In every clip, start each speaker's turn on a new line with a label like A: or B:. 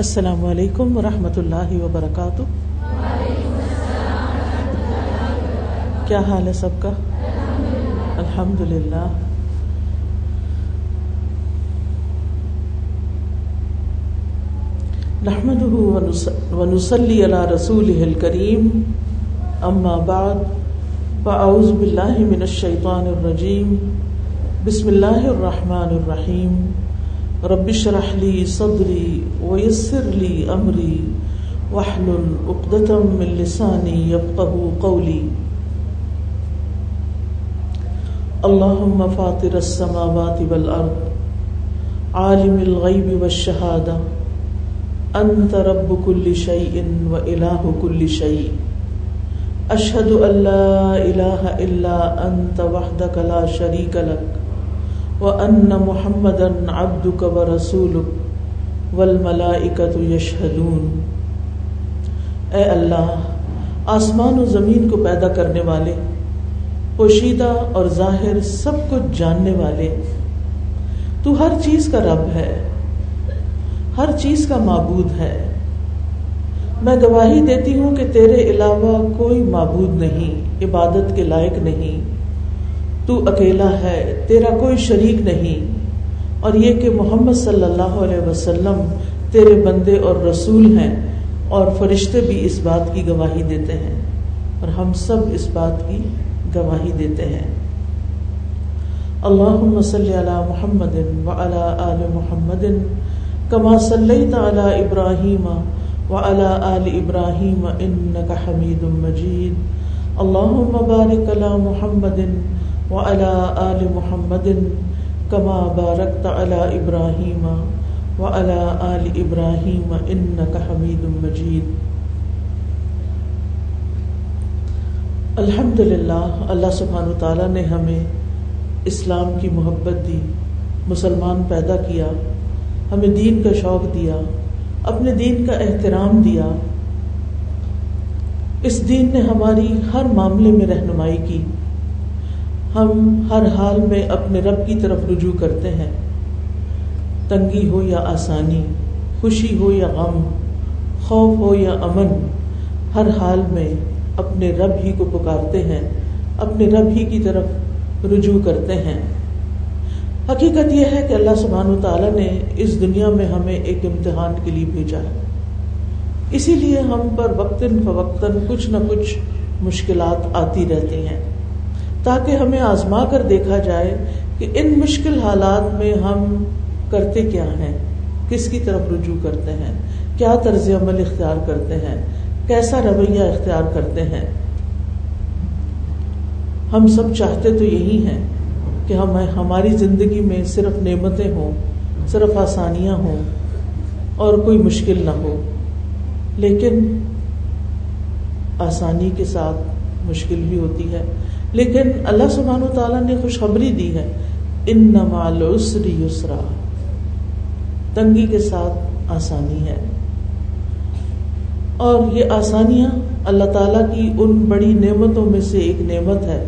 A: السلام علیکم ورحمۃ اللہ وبرکاتہ۔ کیا حال ہے سب کا؟ الحمد للہ نحمد ونسلی علی رسول الکریم۔ اما بعد، فاعوذ باللہ من الشیطان الرجیم۔ بسم اللہ الرحمن الرحیم۔ ربش رحلی صدری ویسر لی امری وحلل اقدتم من لسانی یفقہ قولی اللهم فاطر السماوات والارض عالم الغیب والشہادہ انت رب كل شيء واله كل شيء. اشهد ان لا اله الا انت وحدك لا شريك لك. وان محمدا عبدك ورسولك والملائكه يشهدون۔ اے اللہ، آسمان و زمین کو پیدا کرنے والے، پوشیدہ اور ظاہر سب کچھ جاننے والے، تو ہر چیز کا رب ہے، ہر چیز کا معبود ہے۔ میں گواہی دیتی ہوں کہ تیرے علاوہ کوئی معبود نہیں، عبادت کے لائق نہیں۔ تو اکیلا ہے، تیرا کوئی شریک نہیں۔ اور یہ کہ محمد صلی اللہ علیہ وسلم تیرے بندے اور رسول ہیں اور فرشتے بھی اس بات کی گواہی دیتے ہیں۔ اور ہم سب اس بات کی گواہی دیتے ہیں۔ اللہ صلی علی محمد وعلی آل محمد کما صلیت علی ابراہیم وعلی آل ابراہیم انک حمید مجید۔ اللہم بارک علی محمد وعلی آل محمد کما بارکت علی ابراہیم وعلی آل ابراہیم انک حمید مجید الحمد للہ اللہ سبحانہ تعالیٰ نے ہمیں اسلام کی محبت دی، مسلمان پیدا کیا، ہمیں دین کا شوق دیا، اپنے دین کا احترام دیا۔ اس دین نے ہماری ہر معاملے میں رہنمائی کی۔ ہم ہر حال میں اپنے رب کی طرف رجوع کرتے ہیں۔ تنگی ہو یا آسانی، خوشی ہو یا غم، خوف ہو یا امن، ہر حال میں اپنے رب ہی کو پکارتے ہیں، اپنے رب ہی کی طرف رجوع کرتے ہیں۔ حقیقت یہ ہے کہ اللہ سبحانہ تعالیٰ نے اس دنیا میں ہمیں ایک امتحان کے لیے بھیجا ہے۔ اسی لیے ہم پر وقتاً فوقتاً کچھ نہ کچھ مشکلات آتی رہتی ہیں۔ تاکہ ہمیں آزما کر دیکھا جائے کہ ان مشکل حالات میں ہم کرتے کیا ہیں، کس کی طرف رجوع کرتے ہیں، کیا طرز عمل اختیار کرتے ہیں، کیسا رویہ اختیار کرتے ہیں۔ ہم سب چاہتے تو یہی ہیں کہ ہم ہماری زندگی میں صرف نعمتیں ہوں، صرف آسانیاں ہوں اور کوئی مشکل نہ ہو۔ لیکن آسانی کے ساتھ مشکل بھی ہوتی ہے۔ لیکن اللہ سبحانہ و تعالیٰ نے خوشخبری دی ہے ان نمال یسرا۔ تنگی کے ساتھ آسانی ہے۔ اور یہ آسانیاں اللہ تعالیٰ کی ان بڑی نعمتوں میں سے ایک نعمت ہے،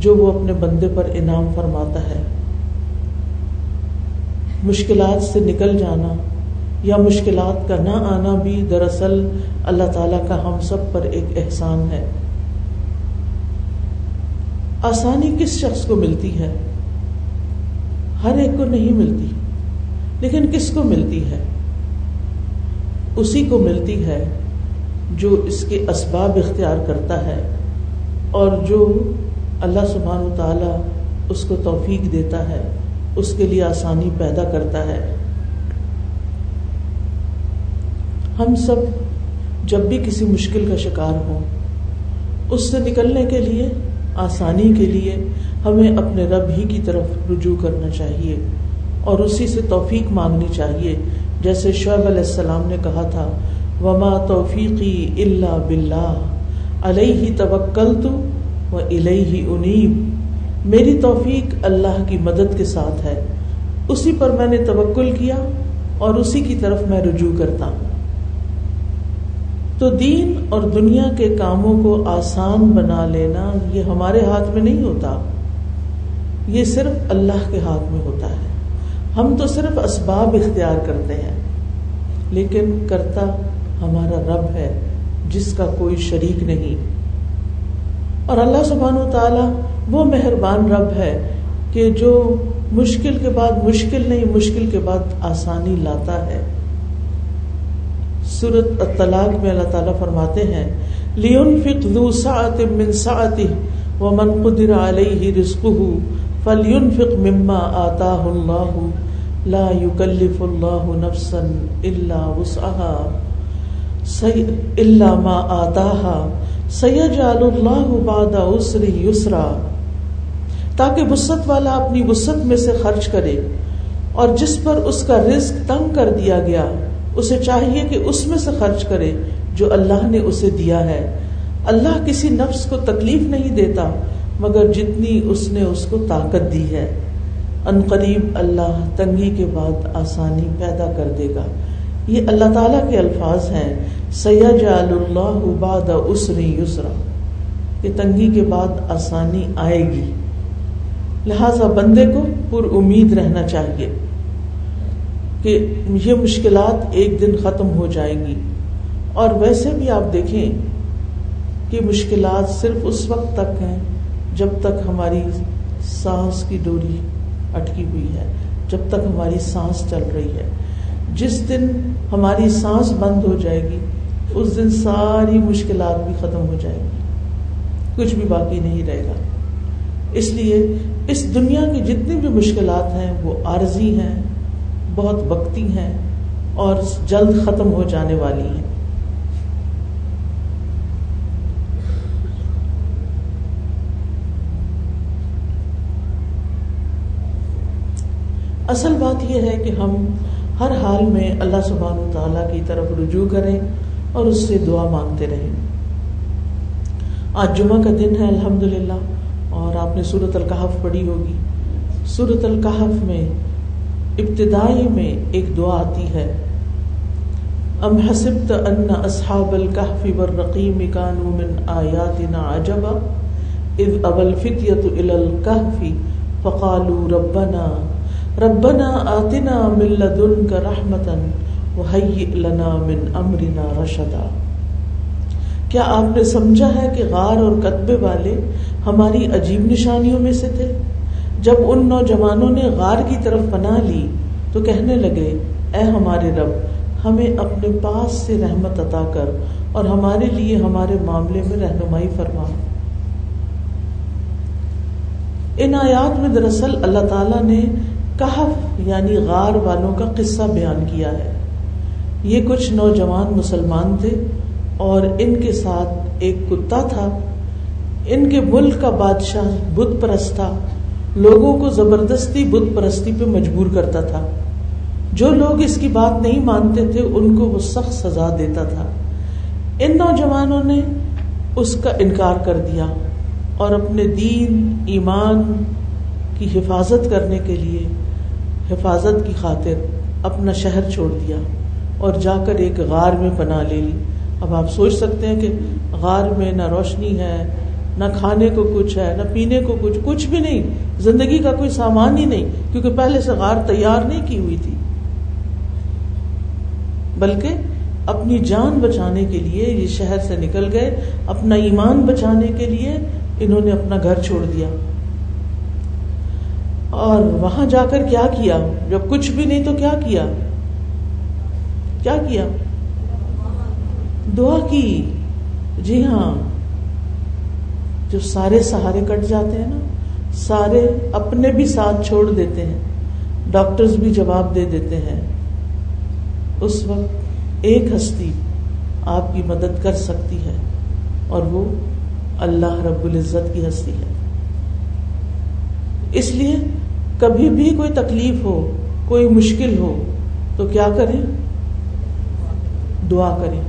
A: جو وہ اپنے بندے پر انعام فرماتا ہے۔ مشکلات سے نکل جانا یا مشکلات کا نہ آنا بھی دراصل اللہ تعالی کا ہم سب پر ایک احسان ہے۔ آسانی کس شخص کو ملتی ہے؟ ہر ایک کو نہیں ملتی، لیکن کس کو ملتی ہے؟ اسی کو ملتی ہے جو اس کے اسباب اختیار کرتا ہے اور جو اللہ سبحان و تعالیٰ اس کو توفیق دیتا ہے، اس کے لیے آسانی پیدا کرتا ہے۔ ہم سب جب بھی کسی مشکل کا شکار ہوں، اس سے نکلنے کے لیے آسانی کے لیے ہمیں اپنے رب ہی کی طرف رجوع کرنا چاہیے اور اسی سے توفیق مانگنی چاہیے، جیسے شعیب علیہ السلام نے کہا تھا، وما توفیقی اللہ بلّہ علیہ توکل تو وہ الہی انیب۔ میری توفیق اللہ کی مدد کے ساتھ ہے، اسی پر میں نے توکل کیا اور اسی کی طرف میں رجوع کرتا ہوں۔ تو دین اور دنیا کے کاموں کو آسان بنا لینا یہ ہمارے ہاتھ میں نہیں ہوتا۔ یہ صرف اللہ کے ہاتھ میں ہوتا ہے۔ ہم تو صرف اسباب اختیار کرتے ہیں۔ لیکن کرتا ہمارا رب ہے جس کا کوئی شریک نہیں۔ اور اللہ سبحانہ و تعالی وہ مہربان رب ہے کہ جو مشکل کے بعد مشکل نہیں، مشکل کے بعد آسانی لاتا ہے۔ سورت الطلاق میں اللہ تعالیٰ فرماتے ہیں لیون فک ذو سعت من سعته ومن قدر علیہ رزقه فلينفق مما آتاه الله لا يكلف الله نفسا الا وسعها الا ما آتاها سيجعل الله بعد عسر يسرا تاکہ وسط والا اپنی وسط میں سے خرچ کرے اور جس پر اس کا رزق تنگ کر دیا گیا اسے چاہیے کہ اس میں سے خرچ کرے جو اللہ نے اسے دیا ہے۔ اللہ کسی نفس کو تکلیف نہیں دیتا، مگر جتنی اس نے اس کو طاقت دی ہے۔ ان قریب اللہ تنگی کے بعد آسانی پیدا کر دے گا۔ یہ اللہ تعالیٰ کے الفاظ ہیں۔ سید اللہ بعد اسری یسرا کہ تنگی کے بعد آسانی آئے گی۔ لہذا بندے کو پر امید رہنا چاہیے۔ کہ یہ مشکلات ایک دن ختم ہو جائیں گی۔ اور ویسے بھی آپ دیکھیں کہ مشکلات صرف اس وقت تک ہیں جب تک ہماری سانس کی ڈوری اٹکی ہوئی ہے، جب تک ہماری سانس چل رہی ہے۔ جس دن ہماری سانس بند ہو جائے گی، اس دن ساری مشکلات بھی ختم ہو جائیں گی۔ کچھ بھی باقی نہیں رہے گا۔ اس لیے اس دنیا کی جتنی بھی مشکلات ہیں، وہ عارضی ہیں۔ بہت وقتی ہیں اور جلد ختم ہو جانے والی ہیں۔ اصل بات یہ ہے کہ ہم ہر حال میں اللہ سبحانہ و تعالیٰ کی طرف رجوع کریں اور اس سے دعا مانگتے رہیں۔ آج جمعہ کا دن ہے الحمد للہ اور آپ نے سورت القحف پڑھی ہوگی۔ سورت القحف میں ابتدائی میں ایک دعا آتی ہے، ام حسبت ان اصحاب الكهف والرقيم كانوا من آياتنا عجبا، اذ ابى الفتية الى الكهف فقالوا ربنا ربنا آتنا من لدنك رحمة وهيئ لنا من امرنا رشدا۔ کیا آپ نے سمجھا ہے کہ غار اور کتبے والے ہماری عجیب نشانیوں میں سے تھے؟ جب ان نوجوانوں نے غار کی طرف پناہ لی تو کہنے لگے، اے ہمارے رب، ہمیں اپنے پاس سے رحمت عطا کر اور ہمارے لیے ہمارے معاملے میں رہنمائی فرما۔ ان آیات میں دراصل اللہ تعالی نے کہف یعنی غار والوں کا قصہ بیان کیا ہے۔ یہ کچھ نوجوان مسلمان تھے اور ان کے ساتھ ایک کتا تھا۔ ان کے ملک کا بادشاہ بت پرست تھا۔ لوگوں کو زبردستی بت پرستی پہ مجبور کرتا تھا۔ جو لوگ اس کی بات نہیں مانتے تھے، ان کو وہ سخت سزا دیتا تھا۔ ان نوجوانوں نے اس کا انکار کر دیا اور اپنے دین، ایمان کی حفاظت کرنے کے لیے حفاظت کی خاطر اپنا شہر چھوڑ دیا اور جا کر ایک غار میں پناہ لے لی۔ اب آپ سوچ سکتے ہیں کہ غار میں نہ روشنی ہے نہ کھانے کو کچھ ہے، نہ پینے کو کچھ کچھ بھی نہیں۔ زندگی کا کوئی سامان ہی نہیں، کیونکہ پہلے سے غار تیار نہیں کی ہوئی تھی۔ بلکہ اپنی جان بچانے کے لیے یہ شہر سے نکل گئے، اپنا ایمان بچانے کے لیے انہوں نے اپنا گھر چھوڑ دیا۔ اور وہاں جا کر کیا کیا؟ جب کچھ بھی نہیں تو کیا کیا؟ کیا کیا؟ دعا کی۔ جی ہاں۔ جو سارے سہارے کٹ جاتے ہیں نا، سارے اپنے بھی ساتھ چھوڑ دیتے ہیں، ڈاکٹرز بھی جواب دے دیتے ہیں۔ اس وقت ایک ہستی آپ کی مدد کر سکتی ہے اور وہ اللہ رب العزت کی ہستی ہے۔ اس لیے کبھی بھی کوئی تکلیف ہو، کوئی مشکل ہو، تو کیا کریں؟ دعا کریں۔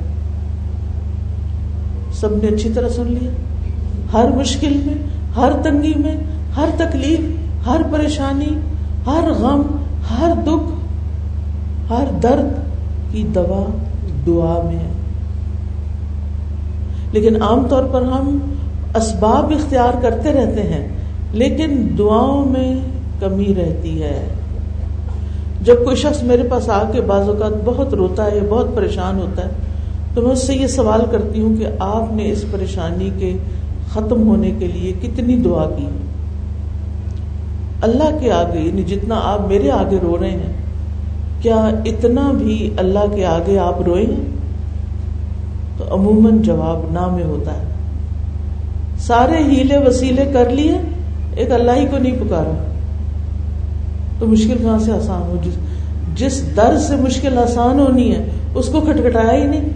A: سب نے اچھی طرح سن لیا۔ ہر مشکل میں، ہر تنگی میں، ہر تکلیف، ہر پریشانی، ہر غم، ہر دکھ، ہر درد کی دوا دعا میں ہے۔ لیکن عام طور پر ہم اسباب اختیار کرتے رہتے ہیں، لیکن دعاؤں میں کمی رہتی ہے۔ جب کوئی شخص میرے پاس آ کے بعض اوقات بہت روتا ہے، بہت پریشان ہوتا ہے، تو میں اس سے یہ سوال کرتی ہوں کہ آپ نے اس پریشانی کے ختم ہونے کے لیے کتنی دعا کی؟ اللہ کے آگے یعنی جتنا آپ میرے آگے رو رہے ہیں، کیا اتنا بھی اللہ کے آگے آپ روئے ہیں؟ تو عموماً جواب نہ میں ہوتا ہے۔ سارے ہیلے وسیلے کر لیے، ایک اللہ ہی کو نہیں پکارا۔ تو مشکل کہاں سے آسان ہو؟ جس جس در سے مشکل آسان ہونی ہے، اس کو کھٹکھٹایا ہی نہیں۔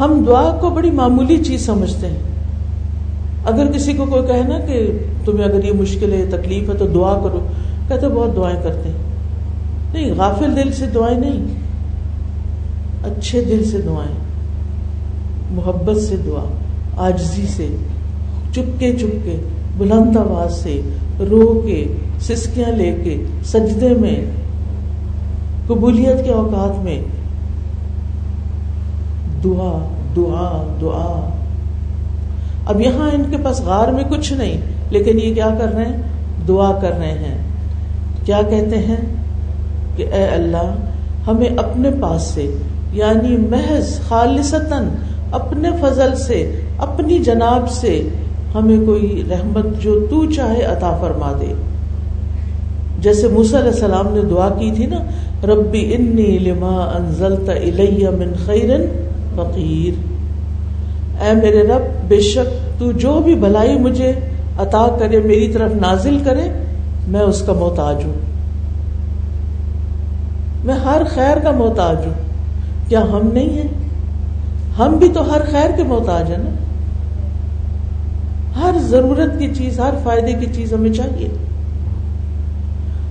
A: ہم دعا کو بڑی معمولی چیز سمجھتے ہیں۔ اگر کسی کو کوئی کہے نا کہ تمہیں اگر یہ مشکل ہے تکلیف ہے، تو دعا کرو۔ کہتے بہت دعائیں کرتے ہیں۔ نہیں، غافل دل سے دعائیں نہیں۔ اچھے دل سے دعائیں، محبت سے دعا آجزی سے، چپکے چپکے، بلند آواز سے، رو کے، سسکیاں لے کے، سجدے میں، قبولیت کے اوقات میں۔ دعا دعا دعا۔ اب یہاں ان کے پاس غار میں کچھ نہیں، لیکن یہ کیا کر رہے ہیں؟ دعا کر رہے ہیں۔ کیا کہتے ہیں؟ کہ اے اللہ، ہمیں اپنے پاس سے یعنی محض خالصتاً اپنے فضل سے، اپنی جناب سے، ہمیں کوئی رحمت جو تو چاہے عطا فرما دے۔ جیسے موسی علیہ السلام نے دعا کی تھی نا، ربی انی لما انزلت الیہ من خیر فقیر۔ اے میرے رب، بے شک تو جو بھی بھلائی مجھے عطا کرے، میری طرف نازل کرے، میں اس کا محتاج ہوں۔ میں ہر خیر کا محتاج ہوں۔ کیا ہم نہیں ہیں؟ ہم بھی تو ہر خیر کے محتاج ہیں نا۔ ہر ضرورت کی چیز، ہر فائدے کی چیز ہمیں چاہیے۔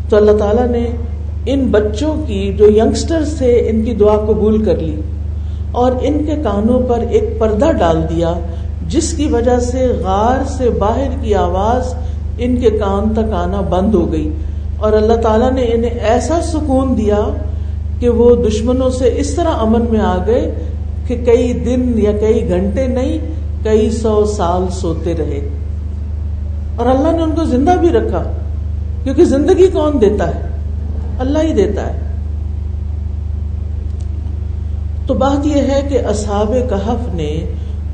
A: تو اللہ تعالیٰ نے ان بچوں کی، جو یگسٹر تھے، ان کی دعا قبول کر لی۔ اور ان کے کانوں پر ایک پردہ ڈال دیا، جس کی وجہ سے غار سے باہر کی آواز ان کے کان تک آنا بند ہو گئی۔ اور اللہ تعالیٰ نے انہیں ایسا سکون دیا کہ وہ دشمنوں سے اس طرح امن میں آ گئے کہ کئی دن یا کئی گھنٹے نہیں، کئی سو سال سوتے رہے۔ اور اللہ نے ان کو زندہ بھی رکھا، کیونکہ زندگی کون دیتا ہے؟ اللہ ہی دیتا ہے۔ تو بات یہ ہے کہ اصحاب کہف نے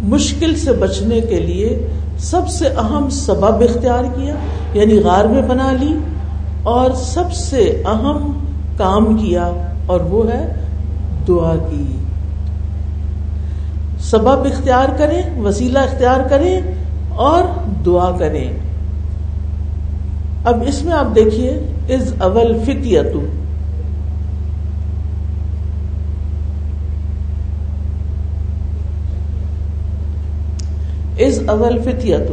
A: مشکل سے بچنے کے لیے سب سے اہم سبب اختیار کیا یعنی غار میں بنا لی، اور سب سے اہم کام کیا، اور وہ ہے دعا کی۔ سبب اختیار کریں، وسیلہ اختیار کریں، اور دعا کریں۔ اب اس میں آپ دیکھیے از اول فتیت از اول فتیت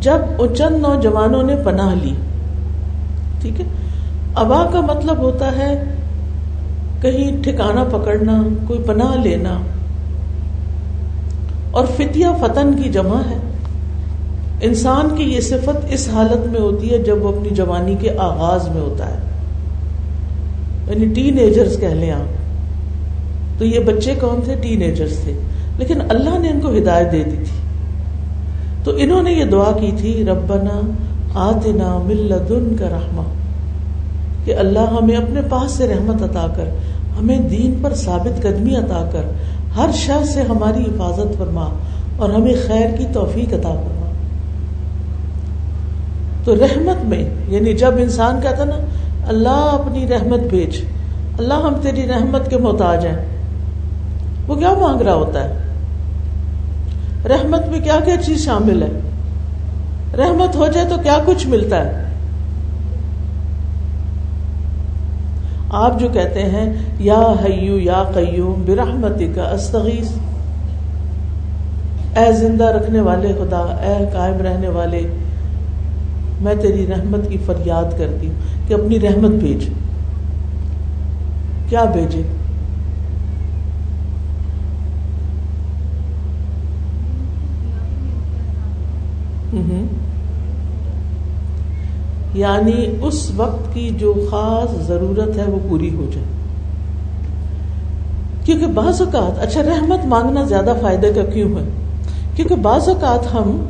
A: جب چند نوجوانوں نے پناہ لی، ٹھیک ہے؟ ابا کا مطلب ہوتا ہے کہیں ٹھکانا پکڑنا، کوئی پناہ لینا۔ اور فتیا فتن کی جمع ہے۔ انسان کی یہ صفت اس حالت میں ہوتی ہے جب وہ اپنی جوانی کے آغاز میں ہوتا ہے۔ یعنی ٹین ایجرز کہہ لیں آپ۔ تو یہ بچے کون تھے؟ ٹین ایجرز تھے۔ لیکن اللہ نے ان کو ہدایت دے دی تھی۔ تو انہوں نے یہ دعا کی تھی، ربنا آتنا ملدن کا رحمہ، کہ اللہ ہمیں اپنے پاس سے رحمت عطا کر، ہمیں دین پر ثابت قدمی عطا کر، ہر شر سے ہماری حفاظت فرما اور ہمیں خیر کی توفیق عطا فرما۔ تو رحمت میں یعنی جب انسان کہتا نا، اللہ اپنی رحمت بھیج، اللہ ہم تیری رحمت کے محتاج ہیں، وہ کیا مانگ رہا ہوتا ہے؟ رحمت میں کیا کیا چیز شامل ہے؟ رحمت ہو جائے تو کیا کچھ ملتا ہے؟ آپ جو کہتے ہیں، یا حیو یا قیوم برحمتی کا استغیث۔ اے زندہ رکھنے والے خدا، اے قائم رہنے والے، میں تیری رحمت کی فریاد کرتی ہوں کہ اپنی رحمت بھیج۔ کیا بھیجے؟ یعنی اس وقت کی جو خاص ضرورت ہے وہ پوری ہو جائے۔ کیونکہ بعض اوقات اچھا رحمت مانگنا زیادہ فائدے کا کیوں ہے؟ کیونکہ بعض اوقات ہم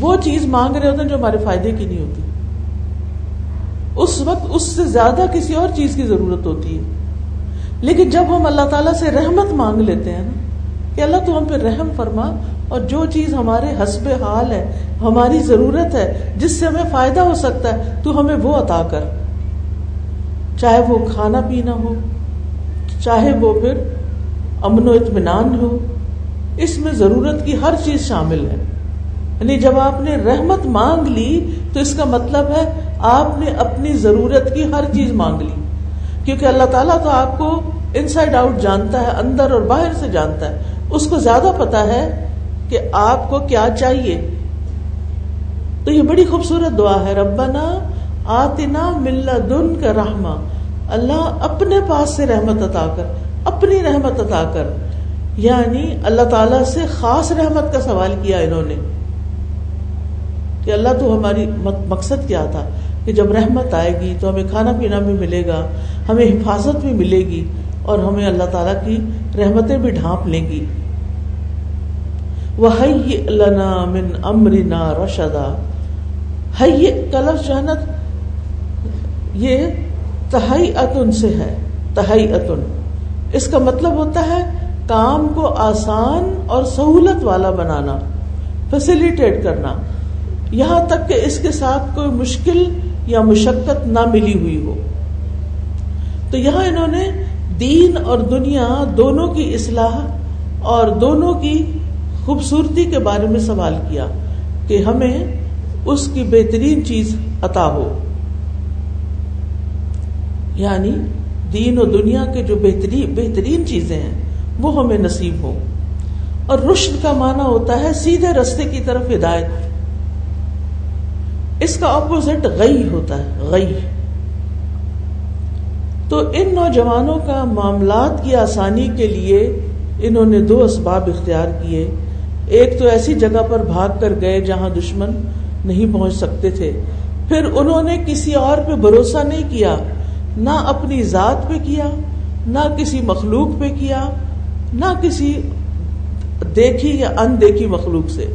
A: وہ چیز مانگ رہے ہوتے ہیں جو ہمارے فائدے کی نہیں ہوتی۔ اس وقت اس سے زیادہ کسی اور چیز کی ضرورت ہوتی ہے۔ لیکن جب ہم اللہ تعالیٰ سے رحمت مانگ لیتے ہیں نا، کہ اللہ تو ہم پہ رحم فرما اور جو چیز ہمارے حسب حال ہے، ہماری ضرورت ہے، جس سے ہمیں فائدہ ہو سکتا ہے، تو ہمیں وہ عطا کر۔ چاہے وہ کھانا پینا ہو، چاہے وہ پھر امن و اطمینان ہو، اس میں ضرورت کی ہر چیز شامل ہے۔ یعنی جب آپ نے رحمت مانگ لی، تو اس کا مطلب ہے آپ نے اپنی ضرورت کی ہر چیز مانگ لی۔ کیونکہ اللہ تعالیٰ تو آپ کو ان سائڈ آؤٹ جانتا ہے، اندر اور باہر سے جانتا ہے۔ اس کو زیادہ پتا ہے کہ آپ کو کیا چاہیے؟ تو یہ بڑی خوبصورت دعا ہے، ربنا آتنا ملا دن کا رحما اللہ اپنے پاس سے رحمت عطا کر، اپنی رحمت عطا کر۔ یعنی اللہ تعالی سے خاص رحمت کا سوال کیا انہوں نے۔ کہ اللہ تو ہماری مقصد کیا تھا؟ کہ جب رحمت آئے گی تو ہمیں کھانا پینا بھی ملے گا، ہمیں حفاظت بھی ملے گی اور ہمیں اللہ تعالیٰ کی رحمتیں بھی ڈھانپ لیں گی۔ وہ لنا من امرنا رشدا۔ ہے کلف یہ تہائی اتن سے ہے تہائی اتن اس کا مطلب ہوتا ہے کام کو آسان اور سہولت والا بنانا فیسلٹیٹ کرنا۔ یہاں تک کہ اس کے ساتھ کوئی مشکل یا مشقت نہ ملی ہوئی ہو۔ تو یہاں انہوں نے دین اور دنیا دونوں کی اصلاح اور دونوں کی خوبصورتی کے بارے میں سوال کیا کہ ہمیں اس کی بہترین چیز عطا ہو۔ یعنی دین و دنیا کے جو بہترین بہترین چیزیں ہیں، وہ ہمیں نصیب ہو اور رشد کا معنی ہوتا ہے سیدھے رستے کی طرف ہدایت۔ اس کا اپوزٹ غی ہوتا ہے، غی۔ تو ان نوجوانوں کا معاملات کی آسانی کے لیے انہوں نے دو اسباب اختیار کیے۔ ایک تو ایسی جگہ پر بھاگ کر گئے جہاں دشمن نہیں پہنچ سکتے تھے۔ پھر انہوں نے کسی اور پہ بھروسہ نہیں کیا، نہ اپنی ذات پہ کیا، نہ کسی مخلوق پہ کیا، نہ کسی دیکھی یا ان دیکھی مخلوق سے۔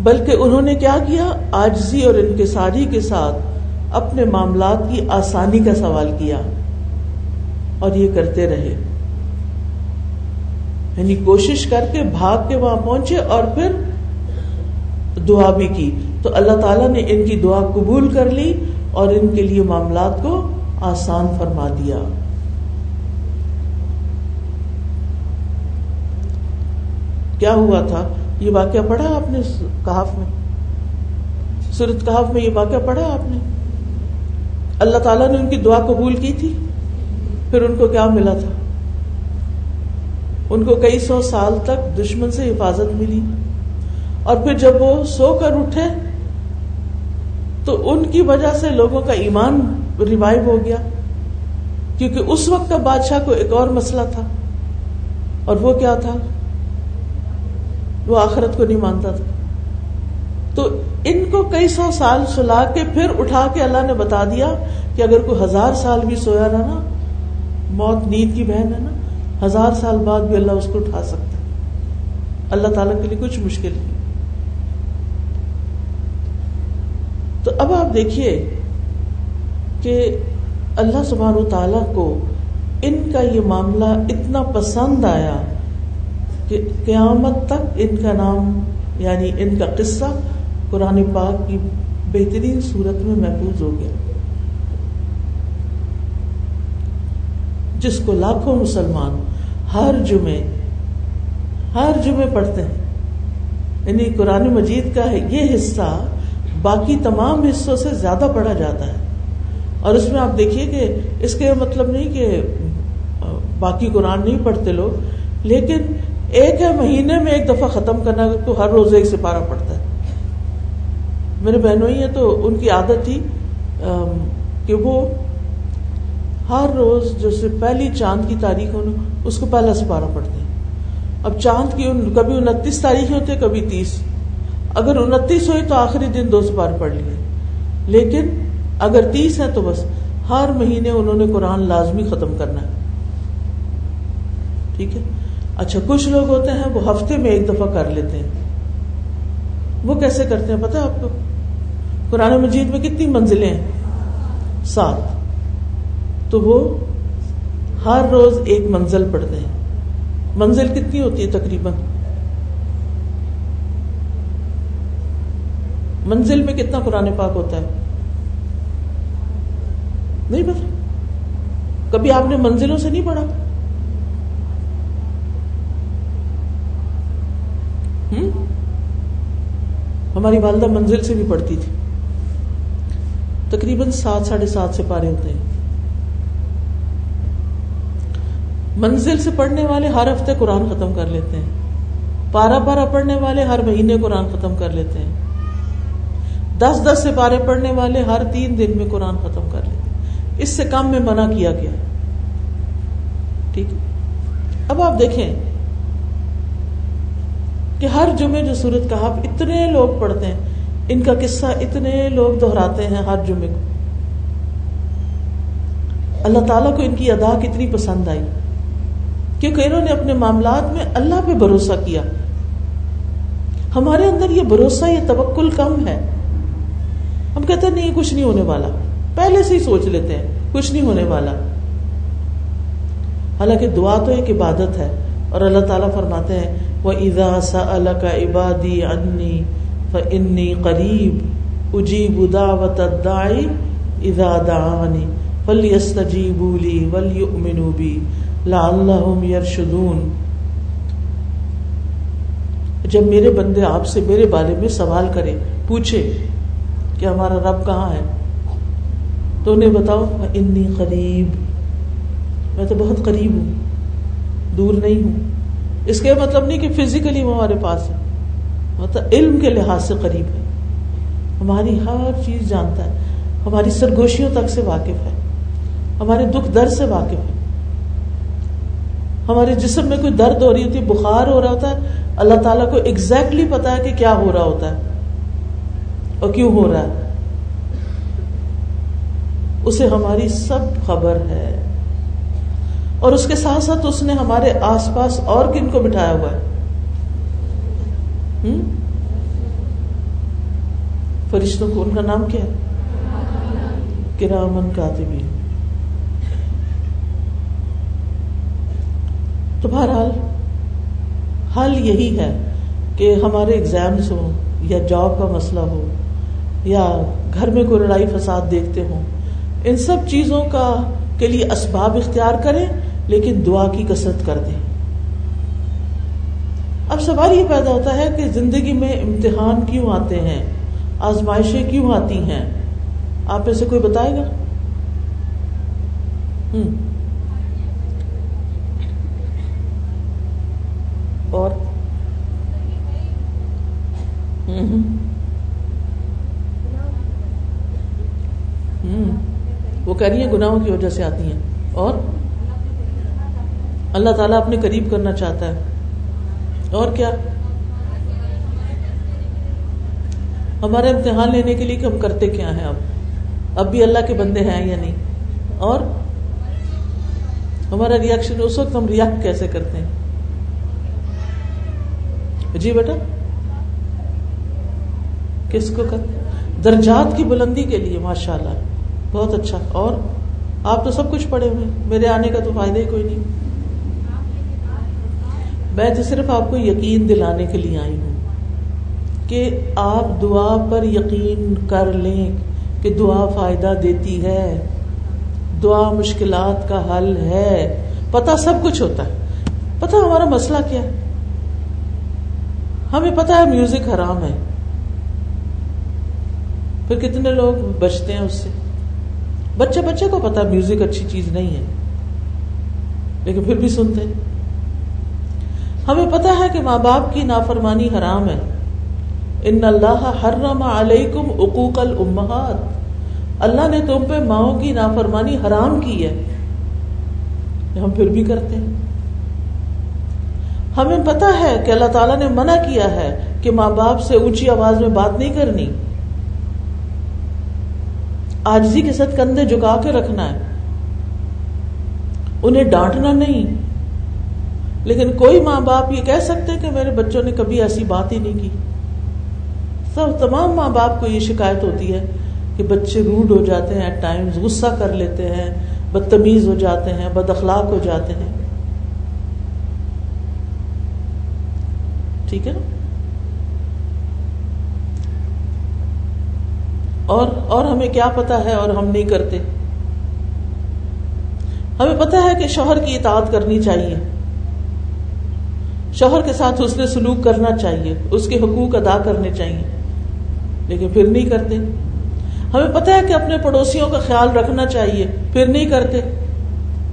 A: بلکہ انہوں نے کیا کیا؟ آجزی اور انکساری کے ساتھ اپنے معاملات کی آسانی کا سوال کیا اور یہ کرتے رہے۔ یعنی کوشش کر کے بھاگ کے وہاں پہنچے اور پھر دعا بھی کی۔ تو اللہ تعالیٰ نے ان کی دعا قبول کر لی اور ان کے لیے معاملات کو آسان فرما دیا۔ کیا ہوا تھا؟ یہ واقعہ پڑھا آپ نے کہاف میں؟ سورت کہاف میں یہ واقعہ پڑھا آپ نے؟ اللہ تعالیٰ نے ان کی دعا قبول کی تھی؟ پھر ان کو کیا ملا تھا؟ ان کو کئی سو سال تک دشمن سے حفاظت ملی۔ اور پھر جب وہ سو کر اٹھے، تو ان کی وجہ سے لوگوں کا ایمان ریوائو ہو گیا۔ کیونکہ اس وقت کا بادشاہ کو ایک اور مسئلہ تھا۔ اور وہ کیا تھا؟ وہ آخرت کو نہیں مانتا تھا۔ تو ان کو کئی سو سال سلا کے پھر اٹھا کے اللہ نے بتا دیا کہ اگر کوئی ہزار سال بھی سویا رہا نا موت، نیند کی بہن ہے نا۔ ہزار سال بعد بھی اللہ اس کو اٹھا سکتا ہے۔ اللہ تعالیٰ کے لیے کچھ مشکل نہیں۔ تو اب آپ دیکھیے کہ اللہ سبحانہ و تعالیٰ کو ان کا یہ معاملہ اتنا پسند آیا کہ قیامت تک ان کا نام یعنی ان کا قصہ قرآن پاک کی بہترین صورت میں محفوظ ہو گیا۔ جس کو لاکھوں مسلمان ہر جمعے ہر جمعے پڑھتے ہیں۔ یعنی قرآن مجید کا یہ حصہ باقی تمام حصوں سے زیادہ پڑھا جاتا ہے۔ اور اس میں آپ دیکھیے کہ اس کے مطلب نہیں کہ باقی قرآن نہیں پڑھتے لوگ، لیکن ایک ہے مہینے میں ایک دفعہ ختم کرنا تو ہر روز ایک سپارہ پڑتا ہے۔ میرے بہنوں ہی ہیں تو ان کی عادت تھی کہ وہ ہر روز جیسے پہلی چاند کی تاریخ ہو اس کو پہلا سپارہ پڑھتے ہیں۔ اب چاند کی کبھی انتیس تاریخ ہوتے کبھی تیس۔ اگر انتیس ہوئی تو آخری دن دو سپارے پڑھ لیے۔ لیکن اگر تیس ہے تو بس ہر مہینے انہوں نے قرآن لازمی ختم کرنا ہے۔ ٹھیک ہے؟ اچھا کچھ لوگ ہوتے ہیں، وہ ہفتے میں ایک دفعہ کر لیتے ہیں۔ وہ کیسے کرتے ہیں؟ پتا آپ کو؟ قرآن مجید میں کتنی منزلیں ہیں؟ سات۔ تو وہ ہر روز ایک منزل پڑھتے ہیں۔ منزل کتنی ہوتی ہے تقریباً؟ منزل میں کتنا قرآن پاک ہوتا ہے؟ نہیں پتا۔ کبھی آپ نے منزلوں سے نہیں پڑھا؟ ہماری والدہ منزل سے بھی پڑھتی تھی۔ تقریباً سات، ساڑھے سات سے پارے ہوتے ہیں۔ منزل سے پڑھنے والے ہر ہفتے قرآن ختم کر لیتے ہیں۔ پارا پارا پڑھنے والے ہر مہینے قرآن ختم کر لیتے ہیں۔ دس دس سے پارے پڑھنے والے ہر تین دن میں قرآن ختم کر لیتے ہیں۔ اس سے کم میں منع کیا گیا۔ ٹھیک۔ اب آپ دیکھیں کہ ہر جمعے جو سورت کہا اتنے لوگ پڑھتے ہیں۔ ان کا قصہ اتنے لوگ دہراتے ہیں ہر جمعے کو۔ اللہ تعالیٰ کو ان کی ادا کتنی پسند آئی۔ کیونکہ انہوں نے اپنے معاملات میں اللہ پہ بھروسہ کیا۔ ہمارے اندر یہ بھروسہ، یہ توکل کم ہے۔ ہم کہتے ہیں، نہیں کچھ نہیں ہونے والا۔ پہلے سے ہی سوچ لیتے ہیں، کچھ نہیں ہونے والا۔ حالانکہ دعا تو ایک عبادت ہے، اور اللہ تعالیٰ فرماتے ہیں وہ ادا سا اللہ کا عبادی انی فنی قریب اجیب دعوت الداعی اذا دعانی فلیستجیبوا لی ولیؤمنوا بی لعلہم یرشدون۔ جب میرے بندے آپ سے میرے بارے میں سوال کریں پوچھے کہ ہمارا رب کہاں ہے، تو انہیں بتاؤ انی قریب۔ میں تو بہت قریب ہوں، دور نہیں ہوں۔ اس کے مطلب نہیں کہ فزیکلی وہ ہمارے پاس ہے مطلب علم کے لحاظ سے قریب ہے ہماری ہر چیز جانتا ہے، ہماری سرگوشیوں تک سے واقف ہے، ہمارے دکھ درد سے واقف ہے۔ ہمارے جسم میں کوئی درد ہو رہی ہوتی ہے، بخار ہو رہا ہوتا ہے، اللہ تعالیٰ کو ایگزیکٹلی پتا ہے کہ کیا ہو رہا ہوتا ہے۔ اور کیوں ہو رہا ہے؟ اسے ہماری سب خبر ہے۔ اور اس کے ساتھ ساتھ اس نے ہمارے آس پاس اور کن کو بٹھایا ہوا ہے؟ فرشتوں کو، ان کا نام کیا ہے؟ کرامن کاتبی تو بہرحال، حل یہی ہے کہ ہمارے اگزامس ہوں یا جاب کا مسئلہ ہو یا گھر میں کوئی لڑائی فساد دیکھتے ہوں، ان سب چیزوں کا کے لیے اسباب اختیار کریں، لیکن دعا کی کثرت کر دیں۔ اب سوال یہ پیدا ہوتا ہے کہ زندگی میں امتحان کیوں آتے ہیں؟ آزمائشیں کیوں آتی ہیں؟ آپ میں سے کوئی بتائے گا؟ اور وہ کہہ رہی ہیں، گناہوں کی وجہ سے آتی ہیں۔ اور؟ اللہ تعالیٰ اپنے قریب کرنا چاہتا ہے۔ اور کیا؟ ہمارا امتحان لینے کے لیے کہ ہم کرتے کیا ہیں اب؟ اب بھی اللہ کے بندے ہیں یا نہیں؟ اور؟ ہمارا ریئیکشن اس وقت ہم ریئیکٹ کیسے کرتے ہیں؟ جی بیٹا، کس کو کر؟ درجات کی بلندی کے لیے ماشاء اللہ بہت اچھا۔ اور آپ تو سب کچھ پڑے ہوئے میرے آنے کا تو فائدہ ہی کوئی نہیں۔ میں تو صرف آپ کو یقین دلانے کے لیے آئی ہوں کہ آپ دعا پر یقین کر لیں کہ دعا فائدہ دیتی ہے۔ دعا مشکلات کا حل ہے۔ پتا سب کچھ ہوتا ہے۔ پتا ہمارا مسئلہ کیا ہے؟ ہمیں پتا ہے میوزک حرام ہے۔ پھر کتنے لوگ بچتے ہیں اس سے؟ بچے بچے کو پتا میوزک اچھی چیز نہیں ہے، لیکن پھر بھی سنتے۔ ہیں ہمیں پتا ہے کہ ماں باپ کی نافرمانی حرام ہے۔ ان اللہ حرم علیکم عقوق الامہات۔ اللہ نے تم پہ ماؤں کی نافرمانی حرام کی ہے۔ ہم پھر بھی کرتے ہیں۔ ہمیں پتا ہے کہ اللہ تعالیٰ نے منع کیا ہے کہ ماں باپ سے اونچی آواز میں بات نہیں کرنی۔ آجزی کے ساتھ کندھے جھکا کے رکھنا ہے۔ انہیں ڈانٹنا نہیں۔ لیکن کوئی ماں باپ یہ کہہ سکتے کہ میرے بچوں نے کبھی ایسی بات ہی نہیں کی۔ سب تمام ماں باپ کو یہ شکایت ہوتی ہے کہ بچے روڈ ہو جاتے ہیں ایٹ ٹائمز غصہ کر لیتے ہیں، بدتمیز ہو جاتے ہیں، بد اخلاق ہو جاتے ہیں۔ ٹھیک ہے نا؟ اور اور ہمیں کیا پتا ہے اور ہم نہیں کرتے؟ ہمیں پتا ہے کہ شوہر کی اطاعت کرنی چاہیے۔ شوہر کے ساتھ اس نے سلوک کرنا چاہیے، اس کے حقوق ادا کرنے چاہیے، لیکن پھر نہیں کرتے۔ ہمیں پتا ہے کہ اپنے پڑوسیوں کا خیال رکھنا چاہیے، پھر نہیں کرتے۔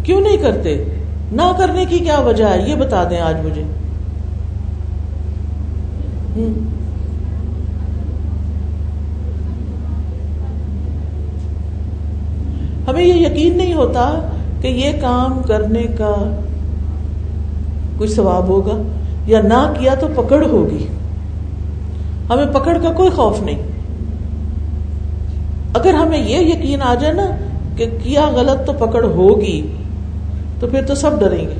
A: کیوں نہیں کرتے؟ نہ کرنے کی کیا وجہ ہے؟ یہ بتا دیں آج مجھے۔ ہمیں یہ یقین نہیں ہوتا کہ یہ کام کرنے کا کوئی ثواب ہوگا یا نہ کیا تو پکڑ ہوگی۔ ہمیں پکڑ کا کوئی خوف نہیں۔ اگر ہمیں یہ یقین آ جائے نا کہ کیا غلط تو پکڑ ہوگی، تو پھر تو سب ڈریں گے۔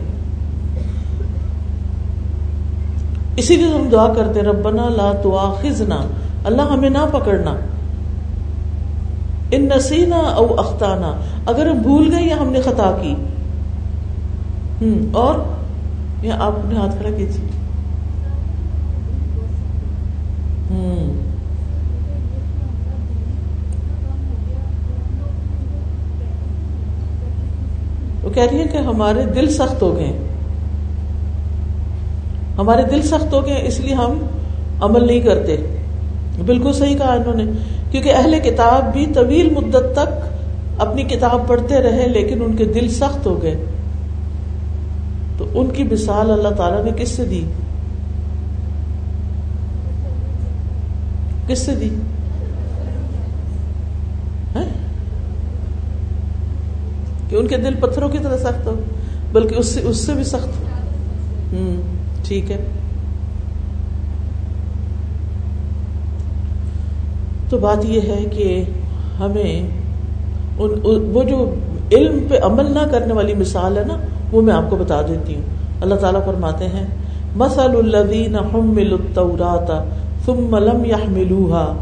A: اسی لیے ہم دعا کرتے ربنا لا تو اللہ ہمیں نہ پکڑنا۔ ان نسینا او اختانا اگر ہم بھول گئے یا ہم نے خطا کی۔ ہوں اور؟ آپ نے ہاتھ کھڑا کیجیے۔ وہ کہہ رہی ہے کہ ہمارے دل سخت ہو گئے ہمارے دل سخت ہو گئے اس لیے ہم عمل نہیں کرتے۔ بالکل صحیح کہا انہوں نے۔ کیونکہ اہل کتاب بھی طویل مدت تک اپنی کتاب پڑھتے رہے لیکن ان کے دل سخت ہو گئے۔ تو ان کی مثال اللہ تعالی نے کس سے دی؟ کس سے دی؟ کہ ان کے دل پتھروں کی طرح سخت ہو، بلکہ اس سے اس سے بھی سخت ہوں، ٹھیک ہے۔ تو بات یہ ہے کہ ہمیں وہ جو علم پہ عمل نہ کرنے والی مثال ہے نا، وہ میں آپ کو بتا دیتی ہوں۔ اللہ تعالیٰ فرماتے ہیں مسل الدین حمل التورات ثم لم يحملوها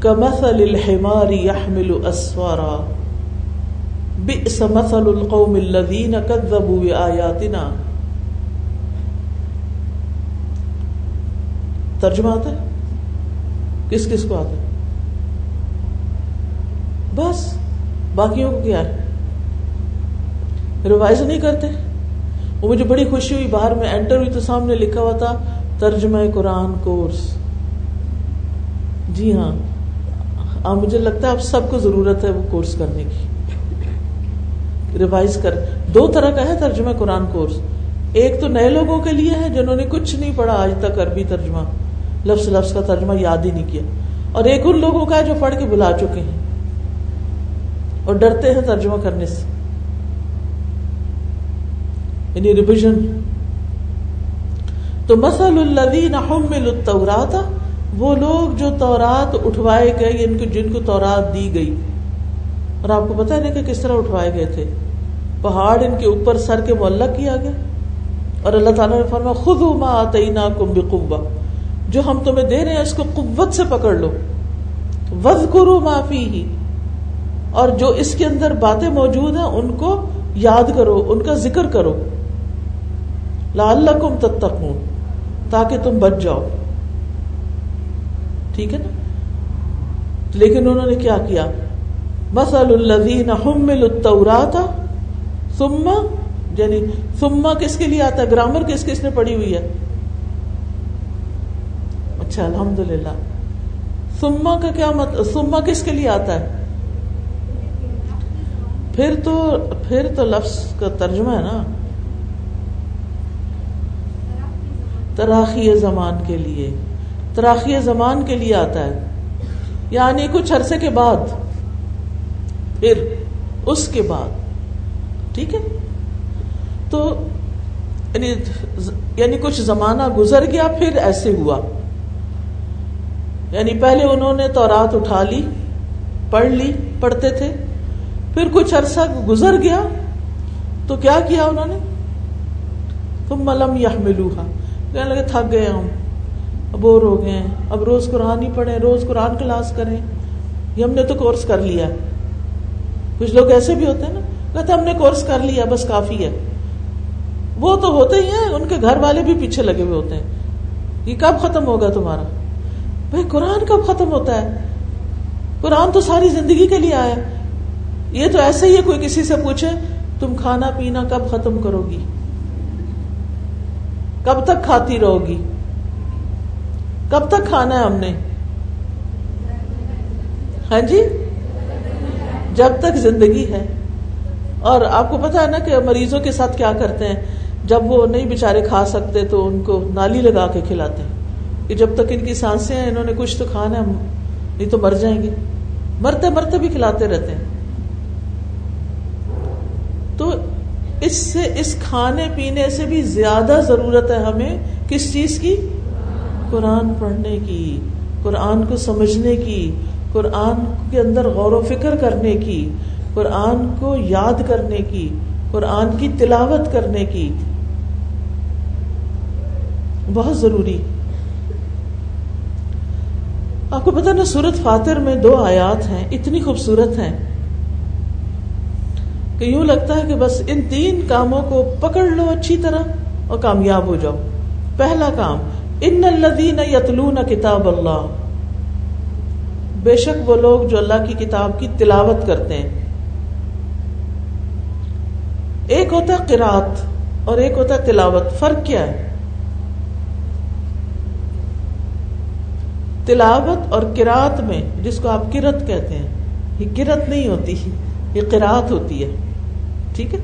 A: كمثل الحمار يحمل اسوارا بئس مثل القوم الذين كذبوا بآياتنا۔ ترجمہ آتا ہے؟ کس کس کو آتا ہے؟ بس، باقیوں کو کیا؟ ہے ریوائز نہیں کرتے؟ وہ مجھے بڑی خوشی ہوئی، باہر میں انٹر ہوئی تو سامنے لکھا ہوا تھا، ترجمہ قرآن کورس۔ جی ہاں مجھے لگتا ہے اب سب کو ضرورت ہے وہ کورس کرنے کی۔ ریوائز کر، دو طرح کا ہے ترجمہ قرآن کورس۔ ایک تو نئے لوگوں کے لیے ہے جنہوں نے کچھ نہیں پڑھا آج تک عربی ترجمہ، لفظ لفظ کا ترجمہ یاد ہی نہیں کیا۔ اور ایک ان لوگوں کا ہے جو پڑھ کے بلا چکے ہیں۔ اور ڈرتے ہیں ترجمہ کرنے سے۔ یعنی ریویژن تو مسل الدین التورات، وہ لوگ جو تورات اٹھوائے گئے یعنی ان کو جن کو تورات دی گئی۔ اور آپ کو پتا نہیں کہ کس طرح اٹھوائے گئے تھے؟ پہاڑ ان کے اوپر سر کے معلق کیا گیا۔ اور اللہ تعالیٰ نے فرما خود ما آتینا کم بقوہ جو ہم تمہیں دے رہے ہیں اس کو قوت سے پکڑ لو۔ وز کرو معافی ہی اور جو اس کے اندر باتیں موجود ہیں، ان کو یاد کرو، ان کا ذکر کرو۔ لا اللہ تک تاکہ تم بچ جاؤ۔ ٹھیک ہے نا؟ لیکن انہوں نے کیا کیا؟ مسل الدین التورات سما یعنی سما کس کے لیے آتا ہے؟ گرامر کس کس نے پڑھی ہوئی ہے؟ اچھا الحمد للہ سما کا کیا مطلب سما کس کے لیے آتا ہے؟ پھر تو پھر تو لفظ کا ترجمہ ہے نا تراخی زمان کے لیے تراخی زمان کے لیے آتا ہے یعنی کچھ عرصے کے بعد پھر اس کے بعد ٹھیک ہے تو یعنی یعنی کچھ زمانہ گزر گیا پھر ایسے ہوا یعنی پہلے انہوں نے تو رات اٹھا لی پڑھ لی پڑھتے تھے پھر کچھ عرصہ گزر گیا تو کیا کیا انہوں نے؟ تم ملم یا کہنے لگے، تھک گئے ہم بور ہو گئے اب روز قرآن ہی پڑھیں، روز قرآن کلاس کریں۔ یہ ہم نے تو کورس کر لیا۔ کچھ لوگ ایسے بھی ہوتے ہیں نا، کہتے ہم نے کورس کر لیا، بس کافی ہے۔ وہ تو ہوتے ہی ہیں، ان کے گھر والے بھی پیچھے لگے ہوئے ہوتے ہیں۔ یہ کب ختم ہوگا تمہارا؟ بھائی، قرآن کب ختم ہوتا ہے؟ قرآن تو ساری زندگی کے لیے آیا۔ یہ تو ایسے ہی ہے، کوئی کسی سے پوچھے، تم کھانا پینا کب ختم کرو گی؟ کب تک کھاتی رہو گی؟ کب تک کھانا ہے ہم نے؟ ہاں جی؟ جب تک زندگی ہے۔ اور آپ کو پتا ہے نا کہ مریضوں کے ساتھ کیا کرتے ہیں؟ جب وہ نہیں بےچارے کھا سکتے تو ان کو نالی لگا کے کھلاتے ہیں۔ کہ جب تک ان کی سانسیں ہیں، انہوں نے کچھ تو کھانا ہے نہیں تو مر جائیں گے۔ مرتے مرتے بھی کھلاتے رہتے ہیں۔ تو اس سے، اس کھانے پینے سے بھی زیادہ ضرورت ہے ہمیں کس چیز کی؟ قرآن پڑھنے کی، قرآن کو سمجھنے کی، قرآن کے اندر غور و فکر کرنے کی، قرآن کو یاد کرنے کی، قرآن کی تلاوت کرنے کی۔ بہت ضروری۔ آپ کو پتا نا سورت فاتر میں دو آیات ہیں، اتنی خوبصورت ہیں۔ کہ یوں لگتا ہے کہ بس ان تین کاموں کو پکڑ لو اچھی طرح اور کامیاب ہو جاؤ۔ پہلا کام، ان الدین یتلون کتاب اللہ۔ بے شک وہ لوگ جو اللہ کی کتاب کی تلاوت کرتے ہیں۔ ایک ہوتا ہے قرات اور ایک ہوتا ہے تلاوت، فرق کیا ہے؟ تلاوت اور کرات میں جس کو آپ کرت کہتے ہیں، یہ کرت نہیں ہوتی، یہ قرات ہوتی ہے۔ ٹھیک ہے؟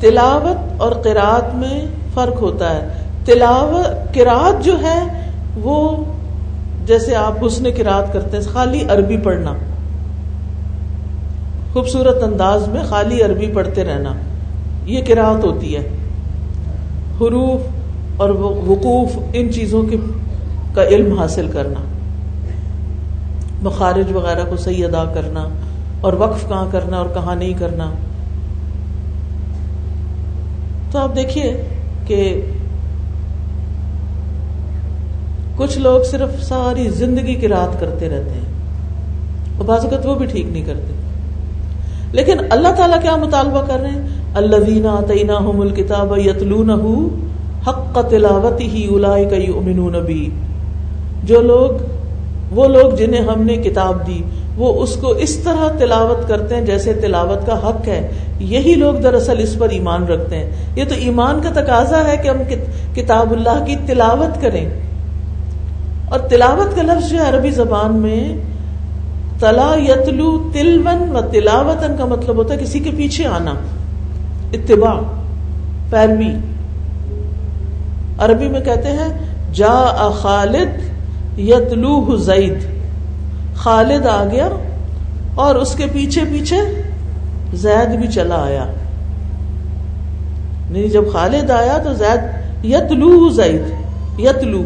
A: تلاوت اور قرات میں فرق ہوتا ہے۔ تلاوت کراط جو ہے، وہ جیسے آپ حسن کراط کرتے ہیں، خالی عربی پڑھنا۔ خوبصورت انداز میں خالی عربی پڑھتے رہنا۔ یہ کراط ہوتی ہے۔ حروف اور وقوف، ان چیزوں کے کا علم حاصل کرنا۔ مخارج وغیرہ کو صحیح ادا کرنا اور وقف کہاں کرنا اور کہاں نہیں کرنا۔ تو آپ دیکھیے کہ کچھ لوگ صرف ساری زندگی کی رات کرتے رہتے ہیں اور بعض اوقات وہ بھی ٹھیک نہیں کرتے۔ لیکن اللہ تعالیٰ کیا مطالبہ کر رہے ہیں؟ اللہ وینا تعینہ مل کتاب یتلون حق تلاوت ہی الاائے کا جو لوگ، وہ لوگ جنہیں ہم نے کتاب دی، وہ اس کو اس طرح تلاوت کرتے ہیں جیسے تلاوت کا حق ہے۔ یہی لوگ دراصل اس پر ایمان رکھتے ہیں۔ یہ تو ایمان کا تقاضا ہے کہ ہم کتاب اللہ کی تلاوت کریں۔ اور تلاوت کا لفظ جو ہے عربی زبان میں، تلا یتلو تلون و تلاوتن کا مطلب ہوتا ہے کسی کے پیچھے آنا۔ اتباع، پیروی۔ عربی میں کہتے ہیں جا خالد یتلو زید۔ خالد آ گیا اور اس کے پیچھے پیچھے زید بھی چلا آیا۔ نہیں جب خالد آیا تو زید یتلو زید، یتلو۔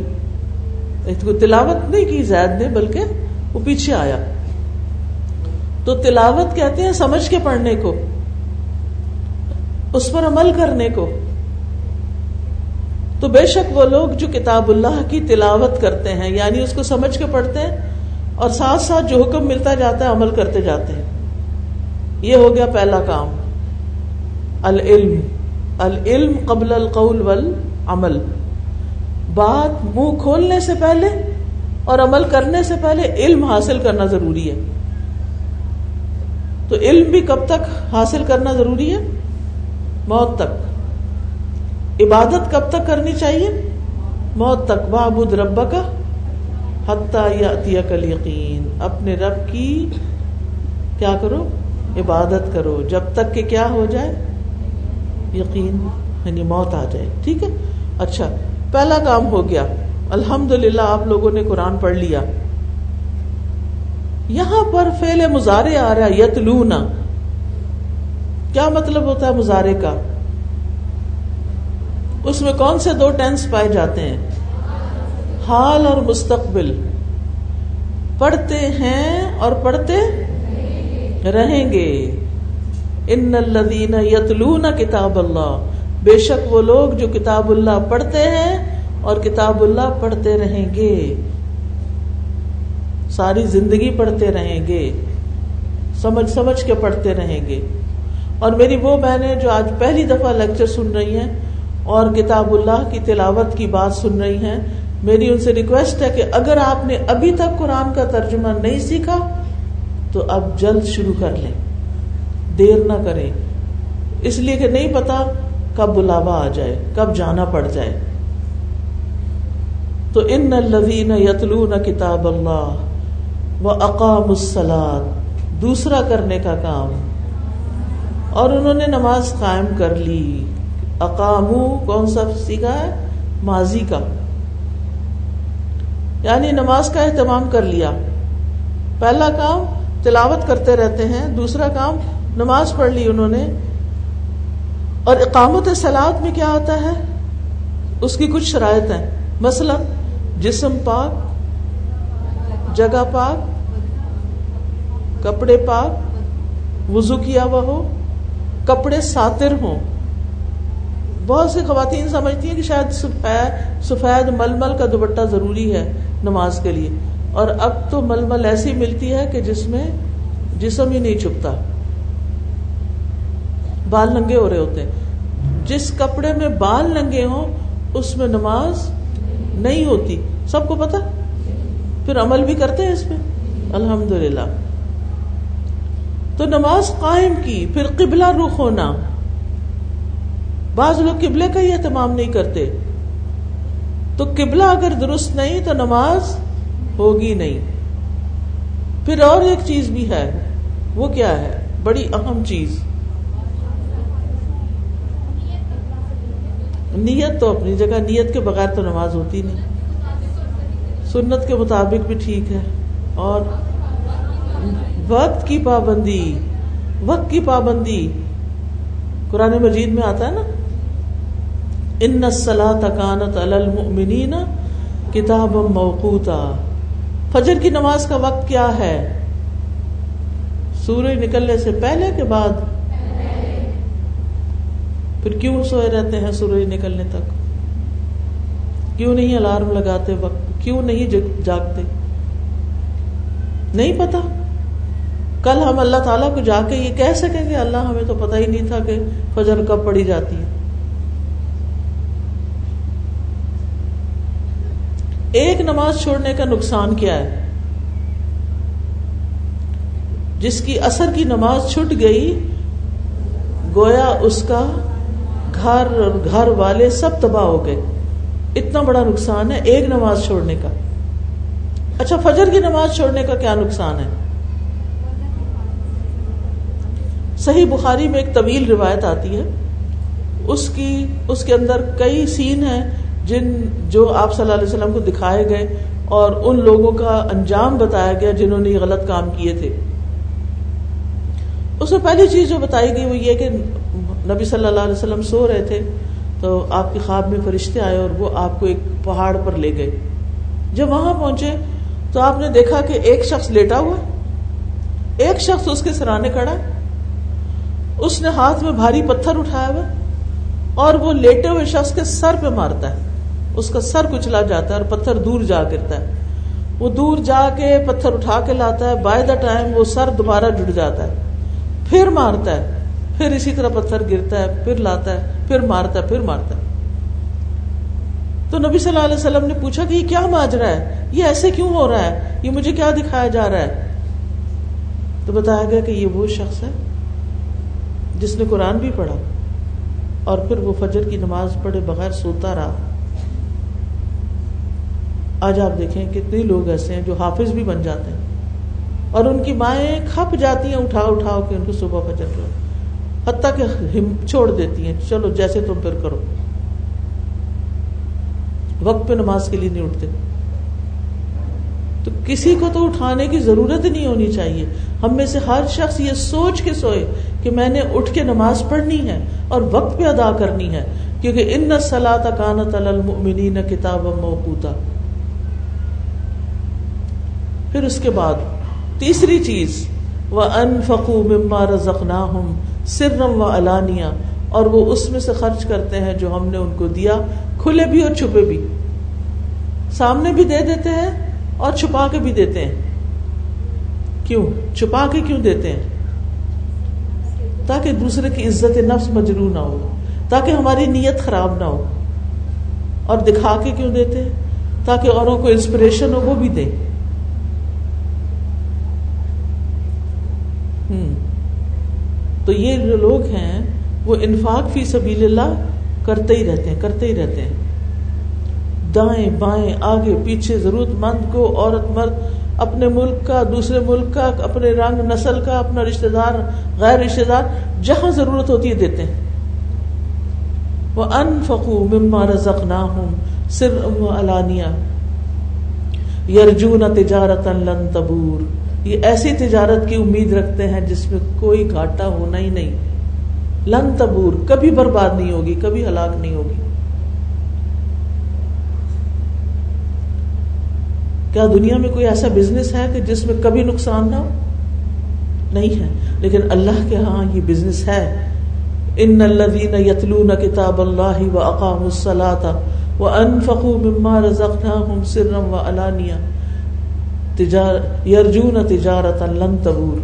A: تلاوت نہیں کی زید نے، بلکہ وہ پیچھے آیا۔ تو تلاوت کہتے ہیں سمجھ کے پڑھنے کو، اس پر عمل کرنے کو۔ تو بے شک وہ لوگ جو کتاب اللہ کی تلاوت کرتے ہیں یعنی اس کو سمجھ کے پڑھتے ہیں اور ساتھ ساتھ جو حکم ملتا جاتا ہے، عمل کرتے جاتے ہیں۔ یہ ہو گیا پہلا کام۔ العلم۔ العلم قبل القول والعمل۔ بات منہ کھولنے سے پہلے اور عمل کرنے سے پہلے علم حاصل کرنا ضروری ہے۔ تو علم بھی کب تک حاصل کرنا ضروری ہے؟ موت تک۔ عبادت کب تک کرنی چاہیے؟ موت تک۔ بابود رب کا کل یقین اپنے رب کی کیا کرو؟ عبادت کرو، جب تک کہ کیا ہو جائے؟ یقین یعنی موت آ جائے، ٹھیک ہے؟ اچھا پہلا کام ہو گیا الحمد للہ آپ لوگوں نے قرآن پڑھ لیا۔ یہاں پر فیل مظاہرے آ رہا ہے یت کیا مطلب ہوتا ہے مظاہرے کا؟ اس میں کون سے دو ٹینس پائے جاتے ہیں؟ حال اور مستقبل۔ پڑھتے ہیں اور پڑھتے رہیں گے۔ ان الدین یتلون کتاب اللہ بے شک وہ لوگ جو کتاب اللہ پڑھتے ہیں اور کتاب اللہ پڑھتے رہیں گے۔ ساری زندگی پڑھتے رہیں گے۔ سمجھ سمجھ کے پڑھتے رہیں گے۔ اور میری وہ بہنیں جو آج پہلی دفعہ لیکچر سن رہی ہیں اور کتاب اللہ کی تلاوت کی بات سن رہی ہیں، میری ان سے ریکویسٹ ہے کہ اگر آپ نے ابھی تک قرآن کا ترجمہ نہیں سیکھا تو اب جلد شروع کر لیں۔ دیر نہ کریں۔ اس لیے کہ نہیں پتا کب بلاوا آ جائے، کب جانا پڑ جائے۔ تو ان الذین یتلون کتاب اللہ و اقام السلاد دوسرا کرنے کا کام۔ اور انہوں نے نماز قائم کر لی۔ اقامو کون سا سیکھا ہے؟ ماضی کا۔ یعنی نماز کا اہتمام کر لیا۔ پہلا کام تلاوت کرتے رہتے ہیں، دوسرا کام نماز پڑھ لی انہوں نے۔ اور اقامت سلاد میں کیا آتا ہے؟ اس کی کچھ شرائط ہیں مثلا، جسم پاک، جگہ پاک، کپڑے پاک، وضو کیا ہوا ہو، کپڑے ساتر ہوں۔ بہت سی خواتین سمجھتی ہیں کہ شاید سفید سفید مل مل کا دوپٹہ ضروری ہے نماز کے لیے۔ اور اب تو مل مل ایسی ملتی ہے کہ جس میں جسم ہی نہیں چھپتا۔ بال ننگے ہو رہے ہوتے ہیں۔ جس کپڑے میں بال ننگے ہوں، اس میں نماز نہیں ہوتی۔ سب کو پتا؟ پھر عمل بھی کرتے ہیں اس میں الحمد للہ تو نماز قائم کی، پھر قبلہ رخ ہونا۔ بعض لوگ قبلے کا ہی اہتمام نہیں کرتے۔ تو قبلہ اگر درست نہیں، تو نماز ہوگی نہیں۔ پھر اور ایک چیز بھی ہے، وہ کیا ہے؟ بڑی اہم چیز۔ نیت تو اپنی جگہ، نیت کے بغیر تو نماز ہوتی نہیں۔ سنت کے مطابق بھی ٹھیک ہے۔ اور وقت کی پابندی، وقت کی پابندی۔ قرآن مجید میں آتا ہے نا، ان سلا تکانت المؤمنین کتاب موقوتا فجر کی نماز کا وقت کیا ہے؟ سورج نکلنے سے پہلے کے بعد؟ پھر کیوں سوئے رہتے ہیں سورج نکلنے تک؟ کیوں نہیں الارم لگاتے وقت؟ کیوں نہیں جاگتے؟ نہیں پتا۔ کل ہم اللہ تعالیٰ کو جا کے یہ کہہ سکیں گے اللہ ہمیں تو پتا ہی نہیں تھا کہ فجر کب پڑی جاتی ہے۔ ایک نماز چھوڑنے کا نقصان کیا ہے؟ جس کی اثر کی نماز چھٹ گئی، گویا اس کا گھر اور گھر والے سب تباہ ہو گئے۔ اتنا بڑا نقصان ہے ایک نماز چھوڑنے کا۔ اچھا فجر کی نماز چھوڑنے کا کیا نقصان ہے؟ صحیح بخاری میں ایک طویل روایت آتی ہے۔ اس کی، اس کے اندر کئی سین ہیں جن جو آپ صلی اللہ علیہ وسلم کو دکھائے گئے اور ان لوگوں کا انجام بتایا گیا جنہوں نے یہ غلط کام کیے تھے۔ اس میں پہلی چیز جو بتائی گئی وہ یہ کہ نبی صلی اللہ علیہ وسلم سو رہے تھے تو آپ کے خواب میں فرشتے آئے اور وہ آپ کو ایک پہاڑ پر لے گئے۔ جب وہاں پہنچے تو آپ نے دیکھا کہ ایک شخص لیٹا ہوا ایک شخص اس کے سرانے کھڑا اس نے ہاتھ میں بھاری پتھر اٹھایا ہوا اور وہ لیٹے ہوئے شخص کے سر پہ مارتا ہے۔ اس کا سر کچلا جاتا ہے اور پتھر دور جا گرتا ہے۔ وہ دور جا کے پتھر اٹھا کے لاتا ہے بائی دا ٹائم وہ سر دوبارہ جڑ جاتا ہے۔ پھر مارتا ہے، پھر اسی طرح پتھر گرتا ہے، پھر لاتا ہے، پھر مارتا ہے، پھر مارتا ہے۔ تو نبی صلی اللہ علیہ وسلم نے پوچھا کہ یہ کیا ماجرا ہے؟ یہ ایسے کیوں ہو رہا ہے؟ یہ مجھے کیا دکھایا جا رہا ہے؟ تو بتایا گیا کہ یہ وہ شخص ہے جس نے قرآن بھی پڑھا اور پھر وہ فجر کی نماز پڑھے بغیر سوتا رہا۔ آج آپ دیکھیں کتنے لوگ ایسے ہیں جو حافظ بھی بن جاتے ہیں اور ان کی مائیں کھپ جاتی ہیں اٹھا اٹھا کے ان کو صبح فجر کرو حتیٰ کہ چھوڑ دیتی ہیں۔ چلو جیسے تم پھر کرو۔ وقت پہ نماز کے لیے نہیں اٹھتے۔ تو کسی کو تو اٹھانے کی ضرورت نہیں ہونی چاہیے۔ ہم میں سے ہر شخص یہ سوچ کے سوئے کہ میں نے اٹھ کے نماز پڑھنی ہے اور وقت پہ ادا کرنی ہے۔ کیونکہ ان سلاۃ کانت المؤمنین کتاب موقوتا۔ پھر اس کے بعد تیسری چیز وہ ان فقو مما رزقنا ہوں سرم و علانیہ اور وہ اس میں سے خرچ کرتے ہیں جو ہم نے ان کو دیا، کھلے بھی اور چھپے بھی۔ سامنے بھی دے دیتے ہیں اور چھپا کے بھی دیتے ہیں۔ کیوں؟ چھپا کے کیوں دیتے ہیں؟ تاکہ دوسرے کی عزت نفس مجرو نہ ہو، تاکہ ہماری نیت خراب نہ ہو۔ اور دکھا کے کیوں دیتے ہیں؟ تاکہ اوروں کو انسپریشن ہو، وہ بھی دیں۔ تو یہ جو لوگ ہیں، وہ انفاق فی سبیل اللہ کرتے ہی رہتے ہیں، کرتے ہی رہتے ہیں۔ دائیں بائیں، آگے پیچھے، ضرورت مند کو، عورت مرد، اپنے ملک کا، دوسرے ملک کا، اپنے رنگ نسل کا، اپنا رشتے دار، غیر رشتے دار، جہاں ضرورت ہوتی ہے دیتے ہیں۔ وہ ان فقو مما رزق نہ ہوں سر علانیہ یرجون تجارت لن تبور۔ یہ ایسی تجارت کی امید رکھتے ہیں جس میں کوئی گھاٹا ہونا ہی نہیں۔ لن تبور، کبھی برباد نہیں ہوگی، کبھی ہلاک نہیں ہوگی۔ کیا دنیا میں کوئی ایسا بزنس ہے کہ جس میں کبھی نقصان نہ ہو؟ نہیں ہے۔ لیکن اللہ کے ہاں یہ بزنس ہے۔ ان الذين يتلون كتاب الله واقاموا الصلاه وانفقوا مما رزقناهم سرا وعلانيا تجار يرجون تجارتا لن تبور.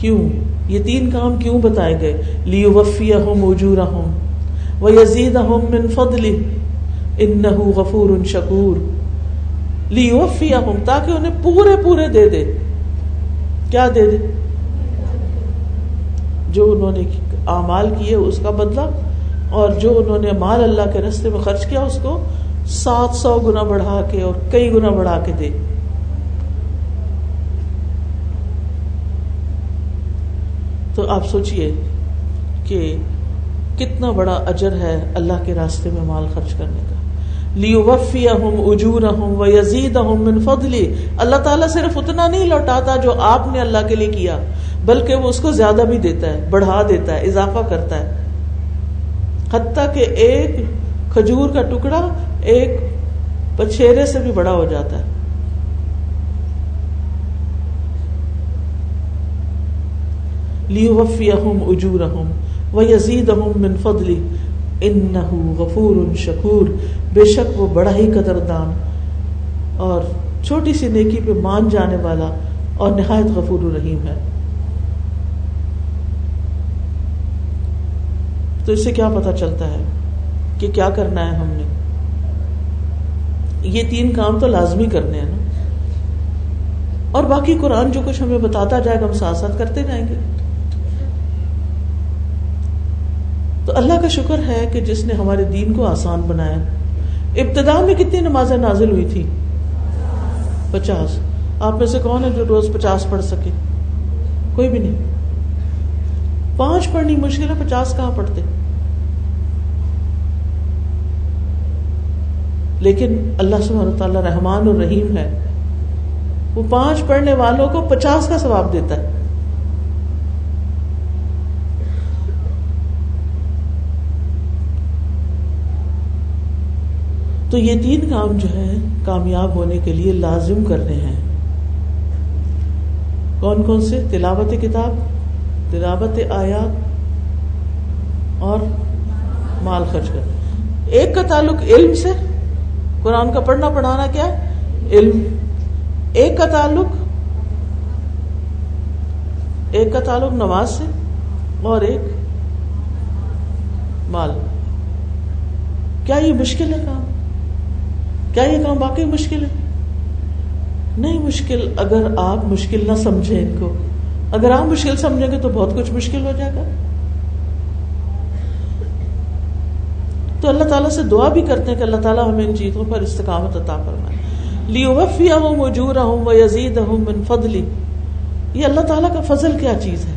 A: کیوں؟ یہ تین کام کیوں بتائے گئے؟ لیوفیہم اجورہم وزید من فضل ان غفور شکور لیوفی تاکہ انہیں پورے پورے دے دے. کیا دے دے؟ جو انہوں نے اعمال کیے، اس کا بدلہ اور جو انہوں نے مال اللہ کے رستے میں خرچ کیا، اس کو سات سو گنا بڑھا کے اور کئی گنا بڑھا کے دے۔ تو آپ سوچئے کہ کتنا بڑا اجر ہے اللہ کے راستے میں مال خرچ کرنے کا۔ لیو وفی اہم اجور اہم و یزید اہم من فضلی۔ اللہ تعالیٰ صرف اتنا نہیں لوٹاتا جو آپ نے اللہ کے لیے کیا، بلکہ وہ اس کو زیادہ بھی دیتا ہے، بڑھا دیتا ہے، اضافہ کرتا ہے۔ حتیٰ کہ ایک کھجور کا ٹکڑا ایک پچھیرے سے بھی بڑا ہو جاتا ہے۔ لیو وفی اہم اجور اہم یزید من فضلی ان غفور شکور بے شک وہ بڑا ہی قدر دان اور چھوٹی سی نیکی پہ مان جانے والا اور نہایت غفور الرحیم ہے۔ تو اس سے کیا پتا چلتا ہے کہ کیا کرنا ہے ہم نے؟ یہ تین کام تو لازمی کرنے ہیں نا۔ اور باقی قرآن جو کچھ ہمیں بتاتا جائے گا، ہم ساتھ ساتھ کرتے جائیں گے۔ تو اللہ کا شکر ہے کہ جس نے ہمارے دین کو آسان بنایا۔ ابتدا میں کتنی نمازیں نازل ہوئی تھی؟ پچاس۔ آپ میں سے کون ہے جو روز پچاس پڑھ سکے؟ کوئی بھی نہیں۔ پانچ پڑھنی مشکل ہے، پچاس کہاں پڑھتے؟ لیکن اللہ سبحانہ تعالیٰ رحمان اور رحیم ہے۔ وہ پانچ پڑھنے والوں کو پچاس کا ثواب دیتا ہے۔ تو یہ تین کام جو ہے کامیاب ہونے کے لیے لازم کرنے ہیں۔ کون کون سے؟ تلاوت کتاب تلاوت آیات اور مال خرچ کر ایک کا تعلق علم سے، قرآن کا پڑھنا پڑھانا کیا علم۔ ایک کا تعلق، ایک کا تعلق نماز سے اور ایک مال۔ کیا یہ مشکل ہے کام؟ کیا یہ کام واقعی مشکل ہے؟ نہیں مشکل، اگر آپ مشکل نہ سمجھیں ان کو۔ اگر آپ مشکل سمجھیں گے تو بہت کچھ مشکل ہو جائے گا۔ تو اللہ تعالیٰ سے دعا بھی کرتے ہیں کہ اللہ تعالیٰ ہمیں ان چیزوں پر استقامت عطا فرمائے۔ لی وفی ہوں مجور ہوں و یزید ہوں من فضلی یہ اللہ تعالیٰ کا فضل کیا چیز ہے؟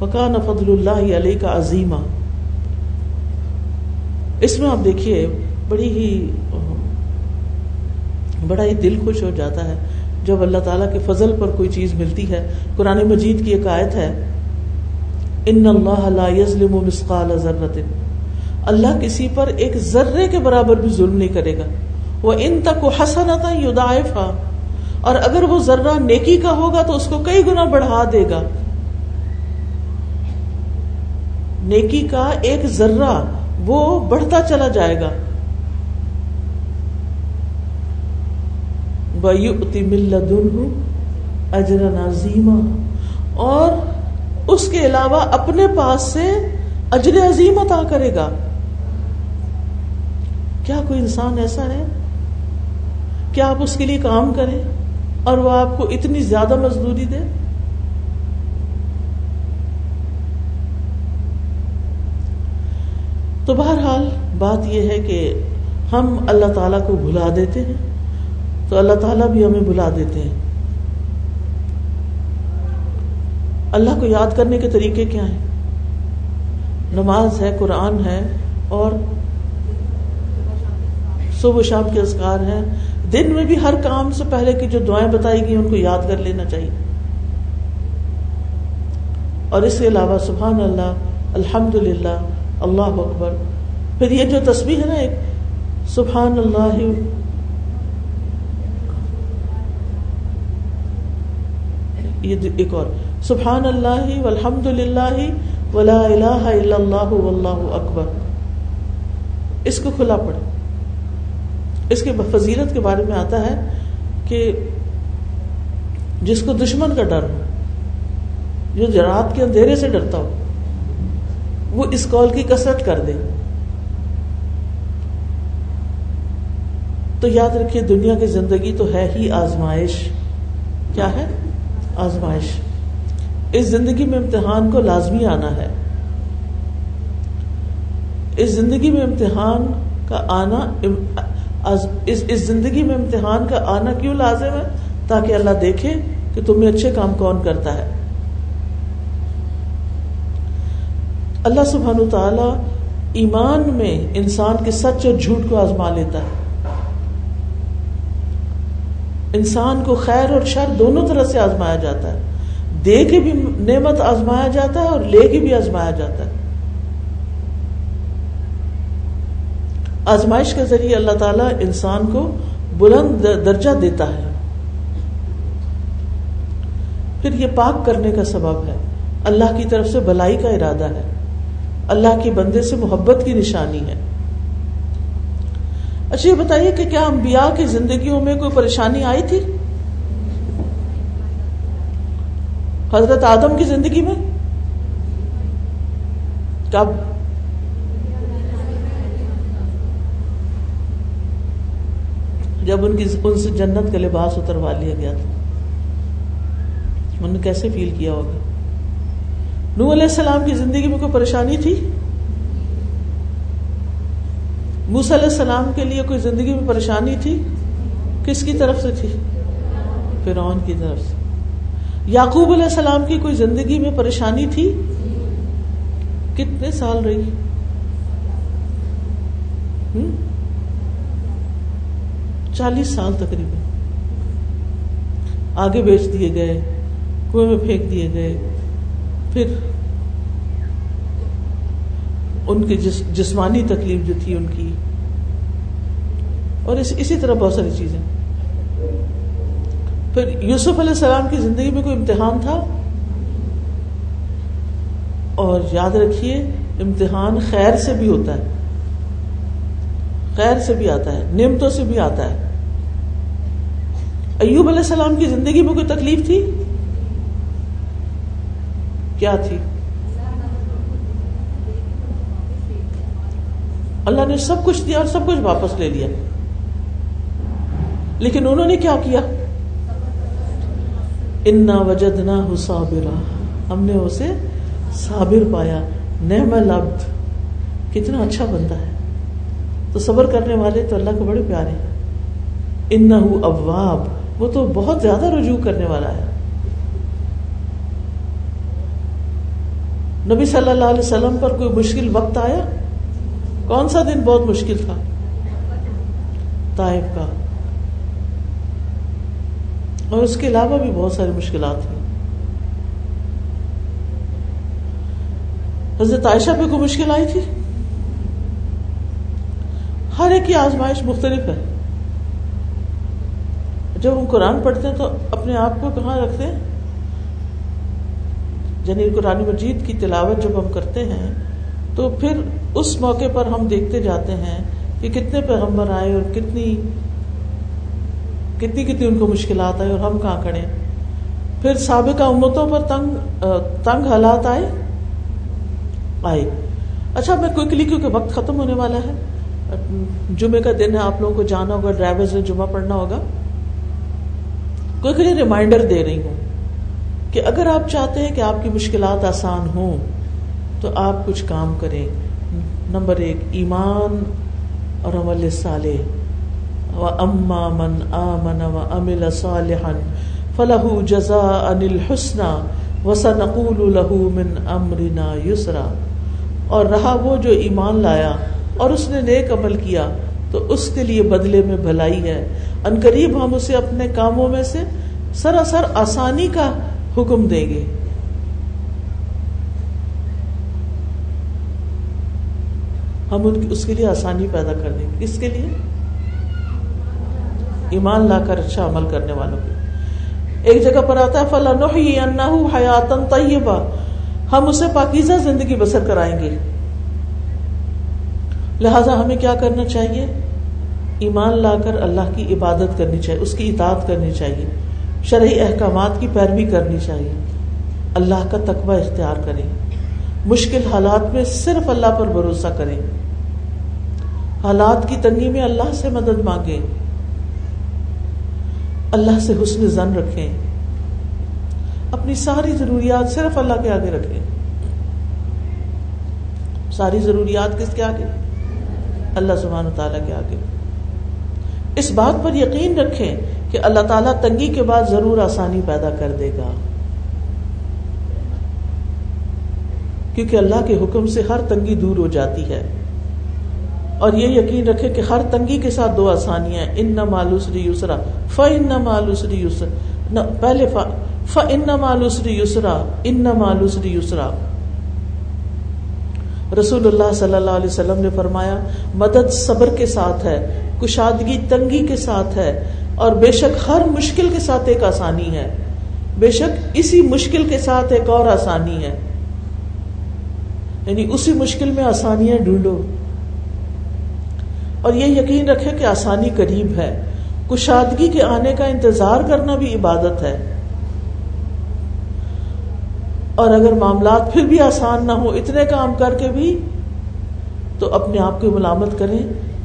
A: وکان فضل اللہ علیہ کا عظیمہ اس میں آپ دیکھیے، بڑی ہی، بڑا ہی دل خوش ہو جاتا ہے۔ جب اللہ تعالیٰ کے فضل پر کوئی چیز ملتی ہے، قرآن مجید کی ایک آیت ہے ان اللہ لا یظلم مثقال ذرت اللہ کسی پر ایک ذرے کے برابر بھی ظلم نہیں کرے گا۔ وہ ان تک حسنتا یدائفا اور اگر وہ ذرہ نیکی کا ہوگا تو اس کو کئی گنا بڑھا دے گا۔ نیکی کا ایک ذرہ وہ بڑھتا چلا جائے گا۔ اجر نظیمہ اور اس کے علاوہ اپنے پاس سے اجر عظیم عطا کرے گا۔ کیا کوئی انسان ایسا ہے؟ کہ آپ اس کے لیے کام کریں اور وہ آپ کو اتنی زیادہ مزدوری دے؟ تو بہرحال بات یہ ہے کہ ہم اللہ تعالیٰ کو بھلا دیتے ہیں۔ تو اللہ تعالیٰ بھی ہمیں بلا دیتے ہیں۔ اللہ کو یاد کرنے کے طریقے کیا ہیں؟ نماز ہے، قرآن ہے اور صبح و شام کے اذکار ہیں۔ دن میں بھی ہر کام سے پہلے کی جو دعائیں بتائی گئی ان کو یاد کر لینا چاہیے۔ اور اس کے علاوہ سبحان اللہ الحمد للہ اللہ اکبر۔ پھر یہ جو تصویر ہے نا، ایک سبحان اللہ یہ ایک اور سبحان اللہ والحمد للہ ولا الہ الا اللہ واللہ اکبر اس کو کھلا پڑے اس کے فضیلت کے بارے میں آتا ہے کہ جس کو دشمن کا ڈر ہو، جو رات کے اندھیرے سے ڈرتا ہو، وہ اس کال کی کسرت کر دے۔ تو یاد رکھیے دنیا کی زندگی تو ہے ہی آزمائش۔ کیا ہے؟ آزمائش۔ اس زندگی میں امتحان کو لازمی آنا ہے۔ اس زندگی میں امتحان کا آنا اس زندگی میں امتحان کا آنا کیوں لازم ہے؟ تاکہ اللہ دیکھے کہ تمہیں اچھے کام کون کرتا ہے۔ اللہ سبحان تعالی ایمان میں انسان کے سچ اور جھوٹ کو آزما لیتا ہے۔ انسان کو خیر اور شر دونوں طرح سے آزمایا جاتا ہے۔ دے کے بھی نعمت آزمایا جاتا ہے اور لے کے بھی آزمایا جاتا ہے۔ آزمائش کے ذریعے اللہ تعالیٰ انسان کو بلند درجہ دیتا ہے۔ پھر یہ پاک کرنے کا سبب ہے۔ اللہ کی طرف سے بلائی کا ارادہ ہے۔ اللہ کی بندے سے محبت کی نشانی ہے۔ اچھا یہ بتائیے کہ کیا انبیاء کی زندگیوں میں کوئی پریشانی آئی تھی؟ حضرت آدم کی زندگی میں؟ کب؟ جب ان کی، ان سے جنت کا لباس اتروا لیا گیا تھا۔ انہوں نے کیسے فیل کیا ہوگا؟ نو علیہ السلام کی زندگی میں کوئی پریشانی تھی؟ موس علیہ السلام کے لیے کوئی زندگی میں پریشانی تھی؟ کس کی طرف سے تھی؟ فرعون کی طرف سے۔ یعقوب علیہ السلام کی کوئی زندگی میں پریشانی تھی؟ کتنے سال رہی؟ چالیس سال تقریباً۔ آگے بیچ دیے گئے، کنویں میں پھینک دیے گئے، پھر ان کی جس، جسمانی تکلیف جو تھی ان کی۔ اور اس، اسی طرح بہت ساری چیزیں۔ پھر یوسف علیہ السلام کی زندگی میں کوئی امتحان تھا؟ اور یاد رکھیے، امتحان خیر سے بھی ہوتا ہے۔ خیر سے بھی آتا ہے، نعمتوں سے بھی آتا ہے۔ ایوب علیہ السلام کی زندگی میں کوئی تکلیف تھی؟ کیا تھی؟ اللہ نے سب کچھ دیا اور سب کچھ واپس لے لیا۔ لیکن انہوں نے کیا کیا؟ انا وجد نہ صابرا۔ ہم نے اسے صابر پایا۔ نعم لبد کتنا اچھا بنتا ہے۔ تو صبر کرنے والے تو اللہ کو بڑے پیارے ہیں۔ ان اواب۔ وہ تو بہت زیادہ رجوع کرنے والا ہے۔ نبی صلی اللہ علیہ وسلم پر کوئی مشکل وقت آیا؟ کون سا دن بہت مشکل تھا؟ طائف کا۔ اور اس کے علاوہ بھی بہت ساری مشکلات ہیں۔ حضرت عائشہ پہ کوئی مشکل آئی تھی؟ ہر ایک کی آزمائش مختلف ہے۔ جب ہم قرآن پڑھتے ہیں تو اپنے آپ کو کہاں رکھتے ہیں؟ یعنی قرآن مجید کی تلاوت جب ہم کرتے ہیں تو پھر اس موقع پر ہم دیکھتے جاتے ہیں کہ کتنے پیغمبر آئے اور کتنی کتنی کتنی ان کو مشکلات آئی اور ہم کہاں کھڑے پھر سابقہ امتوں پر تنگ تنگ حالات آئے؟ آئے۔ اچھا میں کوئکلی کیونکہ وقت ختم ہونے والا ہے جمعے کا دن ہے، آپ لوگوں کو جانا ہوگا ڈرائیور سے جمعہ پڑھنا ہوگا۔ کوئکلی ریمائنڈر دے رہی ہوں کہ اگر آپ چاہتے ہیں کہ آپ کی مشکلات آسان ہوں، تو آپ کچھ کام کریں۔ نمبر ایک، ایمان اور عمل صالح۔ و اما من آمن و امل صالحا فلح جزا انل حسنا وسنقول له من امرنا یسرا۔ اور رہا وہ جو ایمان لایا اور اس نے نیک عمل کیا، تو اس کے لیے بدلے میں بھلائی ہے۔ ان قریب ہم اسے اپنے کاموں میں سے سراسر آسانی کا حکم دیں گے۔ ہم ان اس کے لیے آسانی پیدا کر دیں گے۔ کس کے لیے ایمان لا کر اچھا عمل کرنے والوں کے ایک جگہ پر آتا ہے فلاں حیاتن طیبہ ہم اسے پاکیزہ زندگی بسر کرائیں گے۔ لہذا ہمیں کیا کرنا چاہیے؟ ایمان لا کر اللہ کی عبادت کرنی چاہیے، اس کی اطاعت کرنی چاہیے۔ شرعی احکامات کی پیروی کرنی چاہیے۔ اللہ کا تقوی اختیار کریں۔ مشکل حالات میں صرف اللہ پر بھروسہ کریں۔ حالات کی تنگی میں اللہ سے مدد مانگیں۔ اللہ سے حسن زن رکھیں۔ اپنی ساری ضروریات صرف اللہ کے آگے رکھیں۔ ساری ضروریات کس کے آگے؟ اللہ سبحانہ تعالیٰ کے آگے۔ اس بات پر یقین رکھیں کہ اللہ تعالیٰ تنگی کے بعد ضرور آسانی پیدا کر دے گا۔ کیونکہ اللہ کے حکم سے ہر تنگی دور ہو جاتی ہے۔ اور یہ یقین رکھے کہ ہر تنگی کے ساتھ دو آسانیاں ان نہ مالوسری یسرا۔ ف ان نہ مالوسری یسرا پہلے ف ان نہ مالوسری یسرا۔ ان نہ مالوسری یسرا۔ رسول اللہ صلی اللہ علیہ وسلم نے فرمایا، مدد صبر کے ساتھ ہے، کشادگی تنگی کے ساتھ ہے، اور بے شک ہر مشکل کے ساتھ ایک آسانی ہے۔ بے شک اسی مشکل کے ساتھ ایک اور آسانی ہے۔ یعنی اسی مشکل میں آسانیاں ڈھونڈو۔ اور یہ یقین رکھے کہ آسانی قریب ہے۔ کشادگی کے آنے کا انتظار کرنا بھی عبادت ہے۔ اور اگر معاملات پھر بھی آسان نہ ہو اتنے کام کر کے بھی، تو اپنے آپ کو ملامت کریں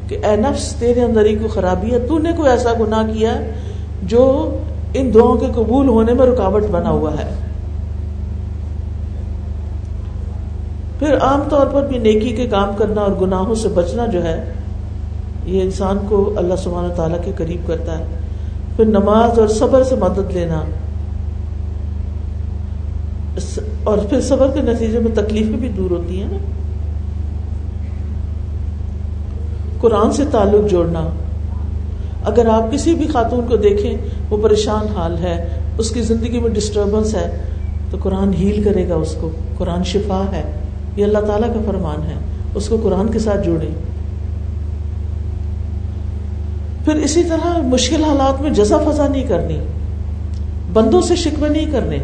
A: کہ اے نفس، تیرے اندر ہی کوئی خرابی ہے تو نے کوئی ایسا گناہ کیا جو ان دعاؤں کے قبول ہونے میں رکاوٹ بنا ہوا ہے۔ پھر عام طور پر بھی نیکی کے کام کرنا اور گناہوں سے بچنا جو ہے یہ انسان کو اللہ سبحانہ تعالیٰ کے قریب کرتا ہے۔ پھر نماز اور صبر سے مدد لینا۔ اور پھر صبر کے نتیجے میں تکلیفیں بھی دور ہوتی ہیں نا۔ قرآن سے تعلق جوڑنا۔ اگر آپ کسی بھی خاتون کو دیکھیں، وہ پریشان حال ہے، اس کی زندگی میں ڈسٹربنس ہے، تو قرآن ہیل کرے گا اس کو۔ قرآن شفا ہے۔ یہ اللہ تعالیٰ کا فرمان ہے۔ اس کو قرآن کے ساتھ جوڑیں۔ پھر اسی طرح مشکل حالات میں جزا فضا نہیں کرنی، بندوں سے شکوے نہیں کرنے۔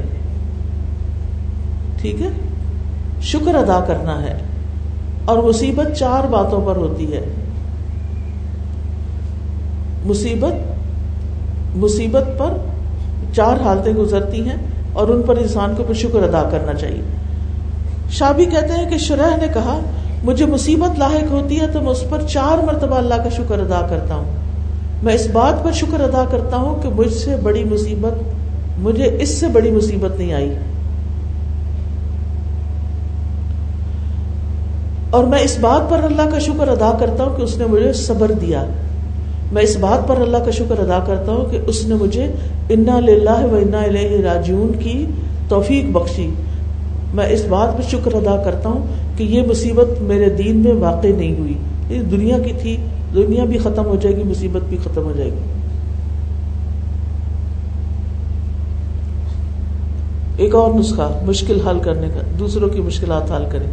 A: ٹھیک ہے؟ شکر ادا کرنا ہے۔ اور مصیبت چار باتوں پر ہوتی ہے۔ مصیبت مصیبت پر چار حالتیں گزرتی ہیں اور ان پر انسان کو شکر ادا کرنا چاہیے۔ شابی کہتے ہیں کہ شرح نے کہا، مجھے مصیبت لاحق ہوتی ہے تو میں اس پر چار مرتبہ اللہ کا شکر ادا کرتا ہوں۔ میں اس بات پر شکر ادا کرتا ہوں کہ مجھ سے بڑی مصیبت، مجھے اس سے بڑی مصیبت نہیں آئی۔ اور میں اس بات پر اللہ کا شکر ادا کرتا ہوں کہ اس نے مجھے صبر دیا۔ میں اس بات پر اللہ کا شکر ادا کرتا ہوں کہ اس نے مجھے انا للہ و انا راجون کی توفیق بخشی۔ میں اس بات پر شکر ادا کرتا ہوں کہ یہ مصیبت میرے دین میں واقع نہیں ہوئی۔ یہ دنیا کی تھی۔ دنیا بھی ختم ہو جائے گی، مصیبت بھی ختم ہو جائے گی۔ ایک اور نسخہ، مشکل حل کرنے کا، دوسروں کی مشکلات حل کریں۔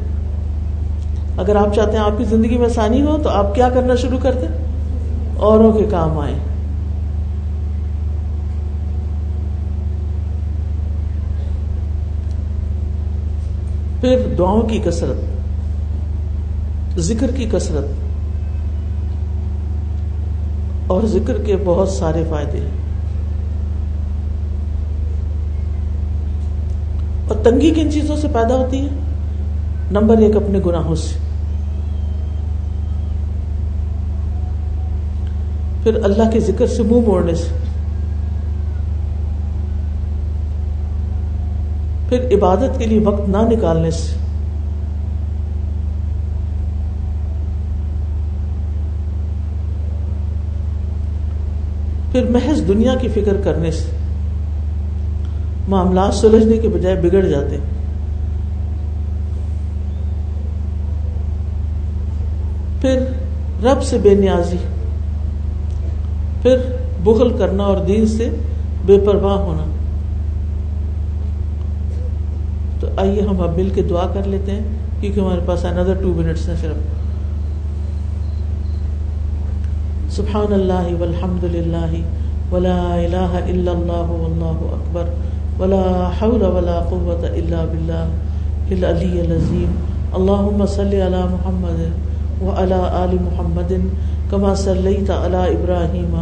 A: اگر آپ چاہتے ہیں آپ کی زندگی میں آسانی ہو، تو آپ کیا کرنا شروع کر دیں اوروں کے کام آئے پھر دعاؤں کی کثرت، ذکر کی کثرت۔ اور ذکر کے بہت سارے فائدے ہیں۔ اور تنگی کن چیزوں سے پیدا ہوتی ہے؟ نمبر ایک، اپنے گناہوں سے۔ پھر اللہ کے ذکر سے منہ موڑنے سے۔ پھر عبادت کے لیے وقت نہ نکالنے سے۔ پھر محض دنیا کی فکر کرنے سے معاملات سلجھنے کے بجائے بگڑ جاتے پھر رب سے بے نیازی، پھر بخل کرنا اور دین سے بے پرواہ ہونا۔ تو آئیے ہم اب مل کے دعا کر لیتے ہیں، کیونکہ ہمارے پاس اندر ٹو منٹس ہیں صرف۔ سبحان اللہ والحمد للہ ولا الہ الا اللہ واللہ اکبر ولا حول ولا قوة الا باللہ العلی العظیم اللہم صلی علی محمد وعلى آل محمد کما صلیت علی ابراہیم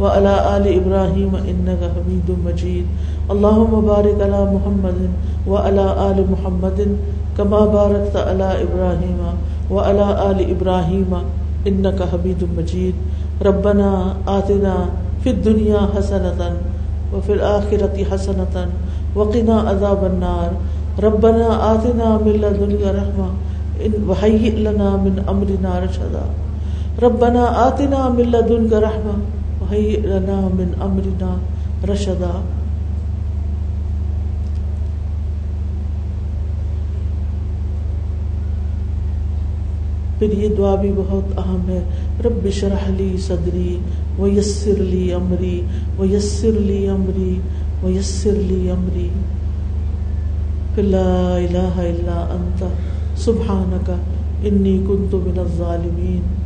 A: وعلى آل ابراہیم انکا حمید مجید اللہم بارک علی محمد وعلى آل محمد کما بارکت علی ابراہیم وعلى آل ابراہیم انکا حمید مجید ربنا آتنا فی الدنیا حسنتا وفی الآخرت حسنتا وقنا عذاب النار. ربنا آتنا من لدنیا رحمہ وحیئ لنا من امرنا رشدا. ربنا آتنا من لدنک رحمہ لنا من امرنا رشدا. پھر یہ دعا بھی بہت اہم ہے۔ رب شرح لی صدری و یسر لی امری و یسر لی امری و یسر لی امری۔ پھر لا الہ الا انت، سبحانک، انی کنت من الظالمین۔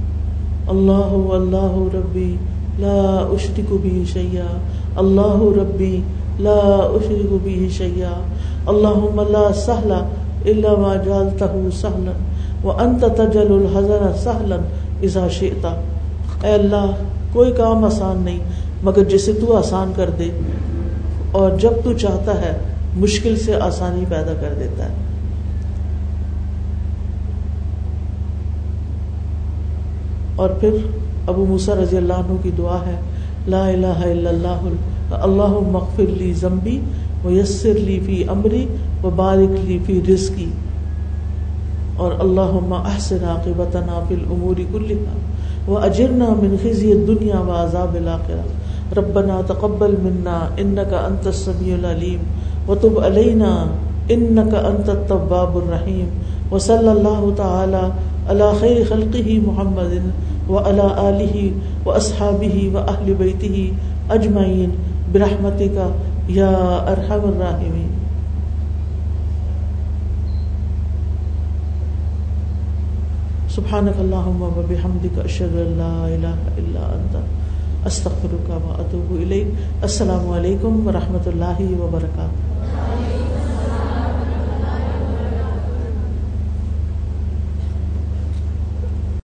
A: اللہ اللہ ربی لا اشرک به شيئا اللہ ربی لا اشرک به شيئا اللهم لا سهل الا ما جعلته سهلا وانت تجعل الحزن سهلا اذا شئت۔ اے اللہ، کوئی کام آسان نہیں، مگر جسے تو آسان کر دے۔ اور جب تو چاہتا ہے، مشکل سے آسانی پیدا کر دیتا ہے۔ اور پھر ابو موسا رضی اللہ عنہ کی دعا ہے، لا الہ الا اللہ اللہ مغفر لی زمبی و یسر لی فی امری و بارک لی فی رزقی۔ اور اللہم احسن عاقبتنا فی الامور کلها و اجرنا من خزی الدنیا و عذاب ربنا تقبل منا انکا انت السمیع العلیم و تب علینا انکا انت التواب الرحیم. و صلی اللہ تعالی علی خیر خلقہ محمد و علا علیہ و اصحابہ و اہل بیتہ اجمعین. کا یا ارحم الراحمین. سبحانك اللهم وبحمدك اشهد ان لا اله الا انت استغفرك واتوب اليك السلام علیکم ورحمۃ اللہ وبرکاتہ